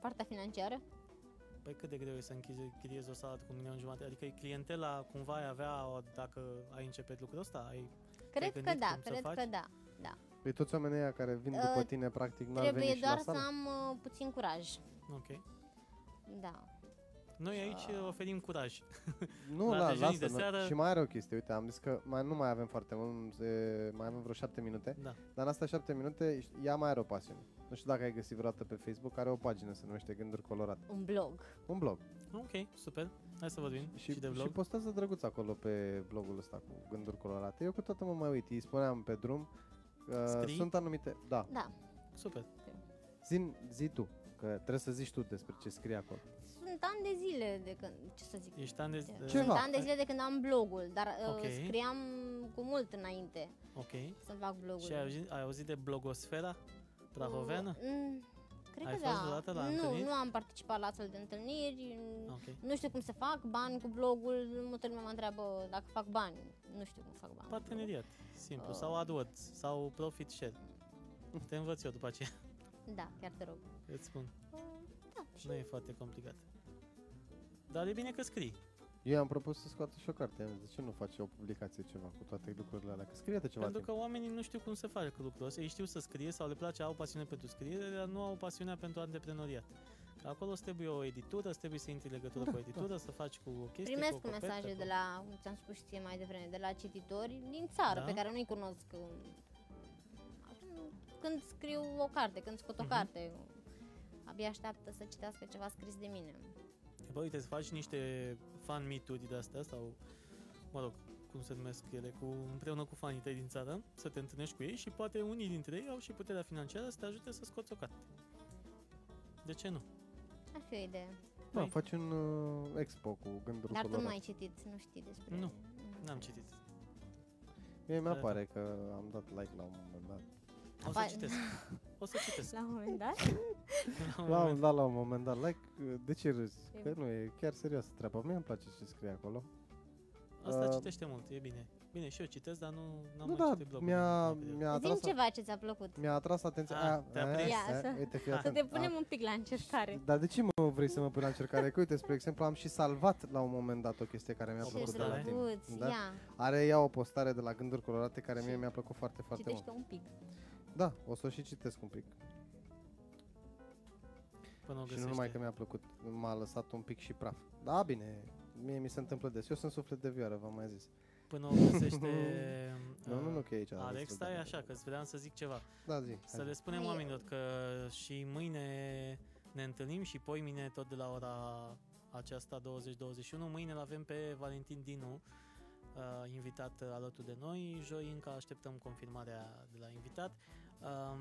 partea financiară? Păi cât de greu e să închizi, închiriezi o sală cu un milion jumate? Adică clientela cumva ai avea o, dacă ai începe lucrul ăsta? Ai, Cred că gândit da, cum să cred faci? că da. da. Păi toți oamenii ăia care vin Uh, după tine, practic, n-ar Trebuie veni și doar la să sală? am uh, puțin curaj. ok. Da. Noi aici oferim curaj. Nu, la la, dejunii lasă, de nu. seară- Și mai are o chestie, uite, am zis că mai, nu mai avem foarte mult, e, mai avem vreo șapte minute, Da. dar în astea șapte minute ea mai are o pasiune. Nu știu dacă ai găsit vreodată pe Facebook, are o pagină, se numește Gânduri Colorate. Un blog. Un blog. Ok, super. Hai să vorbim și, Și, de și vlog. postează drăguț acolo pe blogul ăsta cu Gânduri Colorate. Eu câteodată mă mai uit, îi spuneam pe drum, uh, Scrii? sunt anumite... Da, Da. Super. zi, zi tu, că trebuie să zici tu despre ce scrie acolo. Sunt ani de zile de când, ce să zic, Ești an de... Ceva. sunt ani de zile de când am blogul, dar uh, Ok. scriam cu mult înainte Ok. să fac blogul. Și ai auzit, ai auzit de blogosfera prahoveană? Mm, cred Ai că fost da. vreodată la nu, întâlniri? nu am participat la astfel de întâlniri. Ok. Nu știu cum să fac bani cu blogul. Multă lume mă întreabă dacă fac bani. Nu știu cum să fac bani. cu blogul. Parteneriat. Simplu. Uh. Sau AdWords. Sau Profit Share. Te învăț eu după aceea. Da, chiar te rog. Îți spun. Uh, Da, și Nu e foarte complicat. Dar e bine că scrii. Eu am propus să scoată și o carte. Am zis, de ce nu faci o publicație ceva cu toate lucrurile alea? Că scrie de ceva Pentru timp. că oamenii nu știu cum să facă lucrul ăsta. Ei știu să scrie sau le place, au pasiune pentru scriere, dar nu au pasiunea pentru antreprenoriat. Acolo îți trebuie o editură, îți trebuie să intri în legătură Da, cu o editură, să faci cu o chestie, Primesc cu o copertă, mesaje cu... de la, cum ți-am spus și ție mai devreme, de la cititori din țară, Da. pe care nu-i cunosc. uh, Când scriu o carte, când scot o Mhm. carte, abia așteaptă să citească ceva scris de mine. Bă, uite, să faci niște fan meet-uri de astea sau, mă rog, cum se numesc ele, cu, împreună cu fanii tăi din țară, să te întâlnești cu ei și poate unii dintre ei au și puterea financiară să te ajute să scoți o carte. De ce nu? Ar fi o idee. Da, Păi- faci un uh, expo cu gânduri Dar tu nu colorate. ai citit, nu știi despre... Nu. N-am citit. Mie Da. mi-apare că am dat like la un moment dat. O să Apa- citesc. O să citesc. La un moment dat? La un La, moment. da, la un moment dat like, uh, de ce râzi? E- Că nu e chiar serioasă treaba. Mie îmi place ce scrie acolo. Asta Uh, citește mult, e bine. Bine, și eu citesc, dar nu am nu, mai da, citit blogul. mi-a, din- din mi-a Zi-mi atras, ceva ce ți-a plăcut. mi-a atras atenția. Ah, A, te-a a, prins. Ia, a, să- uite, fii Să atent. te punem A, un pic la încercare. Dar de ce mă vrei să mă pui la încercare? Că uite, spre exemplu, am și salvat la un moment dat o chestie care mi-a O Ce plăcut de la postare? tine. drăguț, Da? ia, Are ea o postare de la gânduri colorate care mie Și mi-a plăcut foarte, foarte mult. citește un pic. Da, o să o și citesc un pic. Până o Și nu găsește. numai că mi-a plăcut, m-a lăsat un pic și praf. Da, bine, mie mi se întâmplă des. Eu sunt suflet de vioară, v-am mai zis. Până o găsește... Nu, nu, nu, uh, că e aici. Alex, destul de stai mult. așa, că vreau să zic ceva. Da, zi. Să hai. le spunem Hai. oamenilor că și mâine ne întâlnim și poi mine tot de la ora aceasta 20-21. Mâine îl avem pe Valentin Dinu, uh, invitat uh, alături de noi. Joi încă așteptăm confirmarea de la invitat. Um,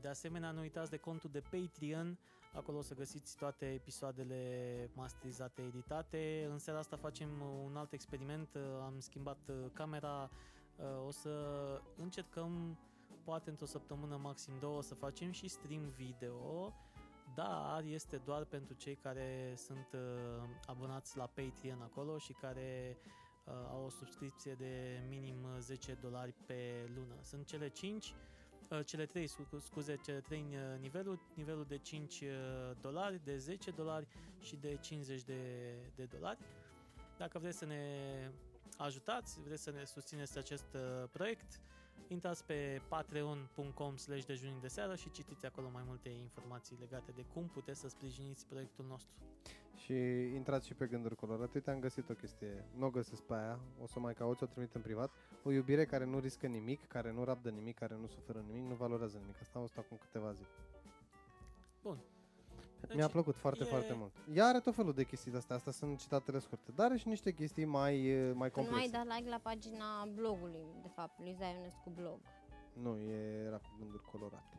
de asemenea, nu uitați de contul de Patreon. Acolo o să găsiți toate episoadele masterizate, editate. În seara asta facem uh, un alt experiment. Uh, Am schimbat uh, camera. Uh, O să încercăm poate într-o săptămână, maxim două, să facem și stream video, dar este doar pentru cei care sunt uh, abonați la Patreon acolo și care uh, au o subscripție de minim uh, 10 dolari pe lună. Sunt cele 5, uh, cele 3, scu- scuze, cele 3 niveluri, nivelul de 5 uh, dolari, de 10 dolari și de 50 de, de dolari. Dacă vreți să ne ajutați, vreți să ne susțineți acest uh, proiect, intrați pe patreon.com slash dejunii de seară și citiți acolo mai multe informații legate de cum puteți să sprijiniți proiectul nostru. Și intrați și pe gânduri colorate. Uite, am găsit o chestie. Nu o găsesc pe aia. O să o mai caut, o trimit în privat. O iubire care nu riscă nimic, care nu rabdă nimic, care nu suferă nimic, nu valorează nimic. Asta am văzut acum câteva zile. Bun. Deci, Mi-a plăcut foarte, e- foarte mult. Ea are tot felul de chestii de astea. Astea sunt citatele scurte. Dar are și niște chestii mai, eh, mai Că nu ai complexe. dat like la pagina blogului, de fapt, Luiza Ionescu blog. Nu, e, era cu gânduri colorate.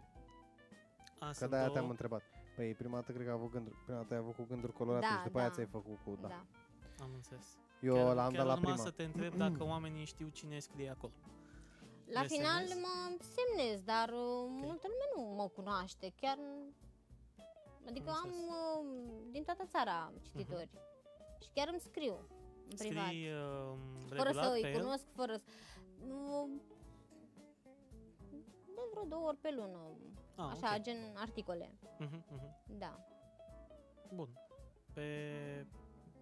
A, Că sunt de-aia două. te-am întrebat. Păi prima dată cred că a avut gânduri, prima dată ai avut cu gânduri colorate Da, și după aia da. ți-ai făcut cu, da. da. Am înțeles. Eu chiar, l-am chiar dat la urma prima. să te întreb dacă oamenii știu cine scrie acolo. La Le final semnezi? mă semnez, dar uh, multă lume nu mă cunoaște, chiar... Adică Am am înțeles. uh, din toată țara cititori. Și chiar îmi scriu în privat. Scrii uh, Fără regulat să îi pe el? cunosc, fără să... Nu, de vreo două ori pe lună. Ah, așa, ok. gen articole. Mhm, mhm. Da. Bun. Pe,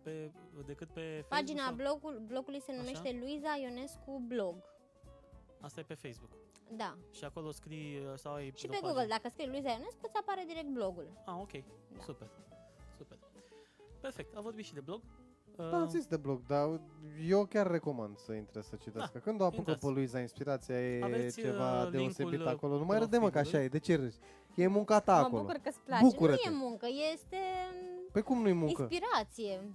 pe, decât pe Pagina Facebook? blogul, blogului se Așa? numește Luiza Ionescu Blog. sau? Asta e pe Facebook. Da. Și acolo scrii uh, sau ai Și o pe pagină? Google, dacă scrii Luiza Ionescu, îți apare direct blogul. Ah, ok. Da. Super. Super. Perfect. A vorbit și de blog. Uh, Da, zis de blog, dar eu chiar recomand să intre să citească. Când o apucă intrați. pe Luiza Inspirația e Aveți, ceva uh, deosebit linkul, uh, acolo. Nu mai râde mă că așa profilului. e, de ce râzi? E munca ta mă acolo. bucur că îți place. Bucură-te. Nu e muncă, este Păi cum nu-i muncă? inspirație.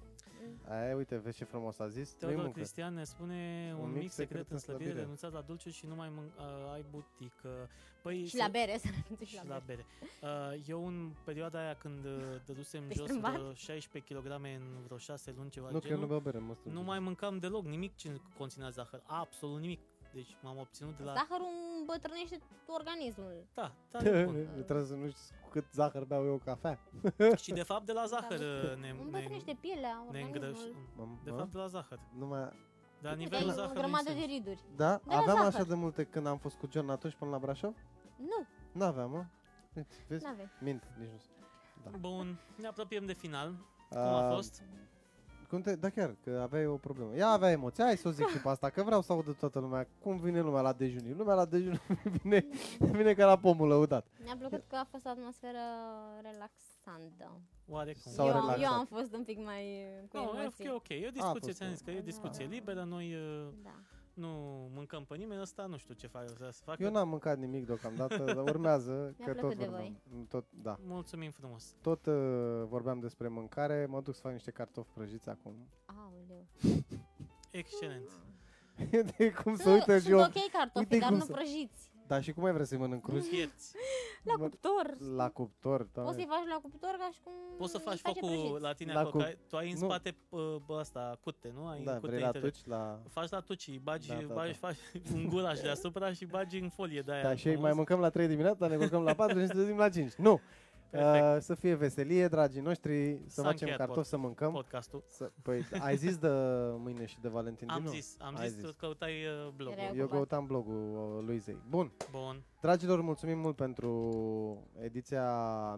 Aia, uite, vezi ce frumos a zis? Nu-i Teodor muncă. Cristian ne spune un, mic secret în slăbire, renunțați la dulce și nu mai mân- uh, ai butică. Păi, Și să- la bere, să renunți și și la la bere. bere. Uh, eu în perioada aia când uh, dădusem Te-ai jos strâmbat? vreo 16 kg în vreo 6 luni ceva Nu, că eu nu genul, beau bere, mă strâng. nu mai mâncam deloc nimic ce conținea zahăr. Absolut nimic. Deci m-am obținut de la... Zahărul îmbătrânește organismul. Da, tare bun. Trebuie să nu știi cât zahăr beau eu cafea. și de fapt de la zahăr uh, ne, ne, Îmbătrânește pielea, ne îngrăș... organismul. Mă- De mă? fapt de la zahăr. Nu mai... Dar Uite, nivelul ai o zahărului grămadă sunt. de riduri. Da? De la Aveam zahăr. așa de multe când am fost cu John atunci până la Brașov? Nu, N-aveam, mă. Uite, Vezi? n-avei. Mint, nici nu. Da. Bun, ne apropiem de final. Cum a Ah, fost? Cum te... Da chiar, că aveai o problemă. Ea avea emoții, hai să o zic și pe asta, că vreau să audă toată lumea cum vine lumea la dejunii. Lumea la dejunii vine, vine ca la pomul lăudat. Mi-a plăcut că a fost o atmosferă relaxantă. Oarecum. Sau eu, relaxat. eu am fost un pic mai uh, cu Nu, emoții. e ok. E o A discuție, fost ți-am o- zis că e o discuție liberă. Noi uh, Da. Nu mâncăm pe nimeni. Ăsta nu știu ce fac, o să facă. Eu n-am mâncat nimic deocamdată, dar urmează Mi-a că plăcut tot de vorbeam. Tot, da. Mulțumim frumos. Tot uh, vorbeam despre mâncare, mă duc să fac niște cartofi prăjiți acum. Aoleu. Excelent. de cum să Sunt, uită și sunt eu. ok cartofi, Uite dar cum nu să- prăjiți. Dar și cum mai vrei să-i mănânc cruz? Ierți. La Mă- cuptor. La cuptor, Poți doamne. să-i faci la cuptor ca și cum Poți să îți faci face focul prăjiți. la tine La acolo, cu- că ai- tu ai în nu. spate uh, bă, ăsta, cute, nu? Ai Da, cute vrei la interior. tuci, la... Faci la tuci, bagi, Da, da, bagi, da. faci un gulaș deasupra și bagi în folie de aia. Da, și frumos. mai mâncăm la 3 dimineața, ne culcăm la 4 și ne trezim la 5. Nu! Perfect. Uh, să fie veselie, dragii noștri, să S-a facem încheiat cartofi, pod- să mâncăm. podcastul. Să, păi, ai zis de mâine și de Valentin Am din nou? zis, am Ai zis, zis. tu căutai uh, blogul. Era- Eu ocupat. căutam blogul uh, lui Zei. Bun, Bun. dragilor, mulțumim mult pentru ediția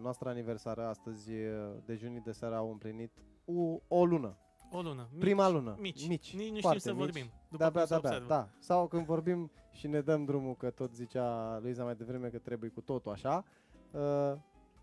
noastră aniversară. Astăzi, uh, dejunii de seară au împlinit o, o lună. O lună. Mici, Prima lună. Mici. Mici. Nici nu știm foarte să mici. vorbim. După Da, cum da, se da, da, observă. da. Sau când vorbim și ne dăm drumul, că tot zicea Luiza mai devreme că trebuie cu totul așa, uh,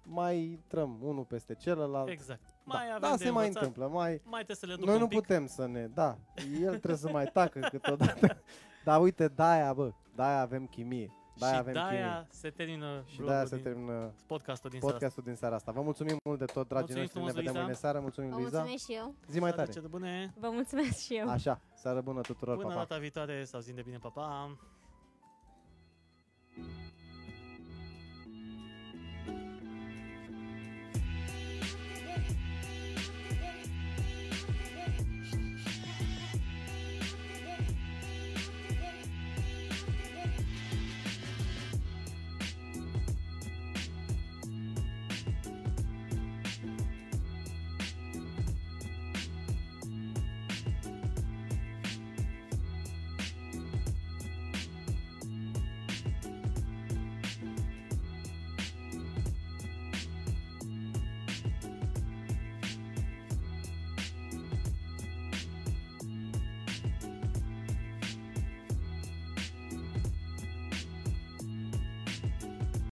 mai intrăm unul peste celălalt. Exact. Da, Mai avem da de se mai învățat. întâmplă. Mai, Mai trebuie să le duc noi un nu pic. putem să ne... Da, el trebuie să mai tacă câteodată. Dar uite, de-aia, bă, de-aia avem chimie. De-aia și avem de-aia chimie. se termină Și blogul de-aia se din, termină podcastul din seara podcastul din seara asta. Vă mulțumim mult de tot, dragii Mulțumim noștri. Ne frumos, vedem Luiza. mâine seară. Mulțumim, Vă Luiza. mulțumesc și eu. Zi mai asta. tare. de bune. Vă mulțumesc și eu. Așa, seară bună tuturor, Până pa, pa. data viitoare, să zi de bine, pa, pa.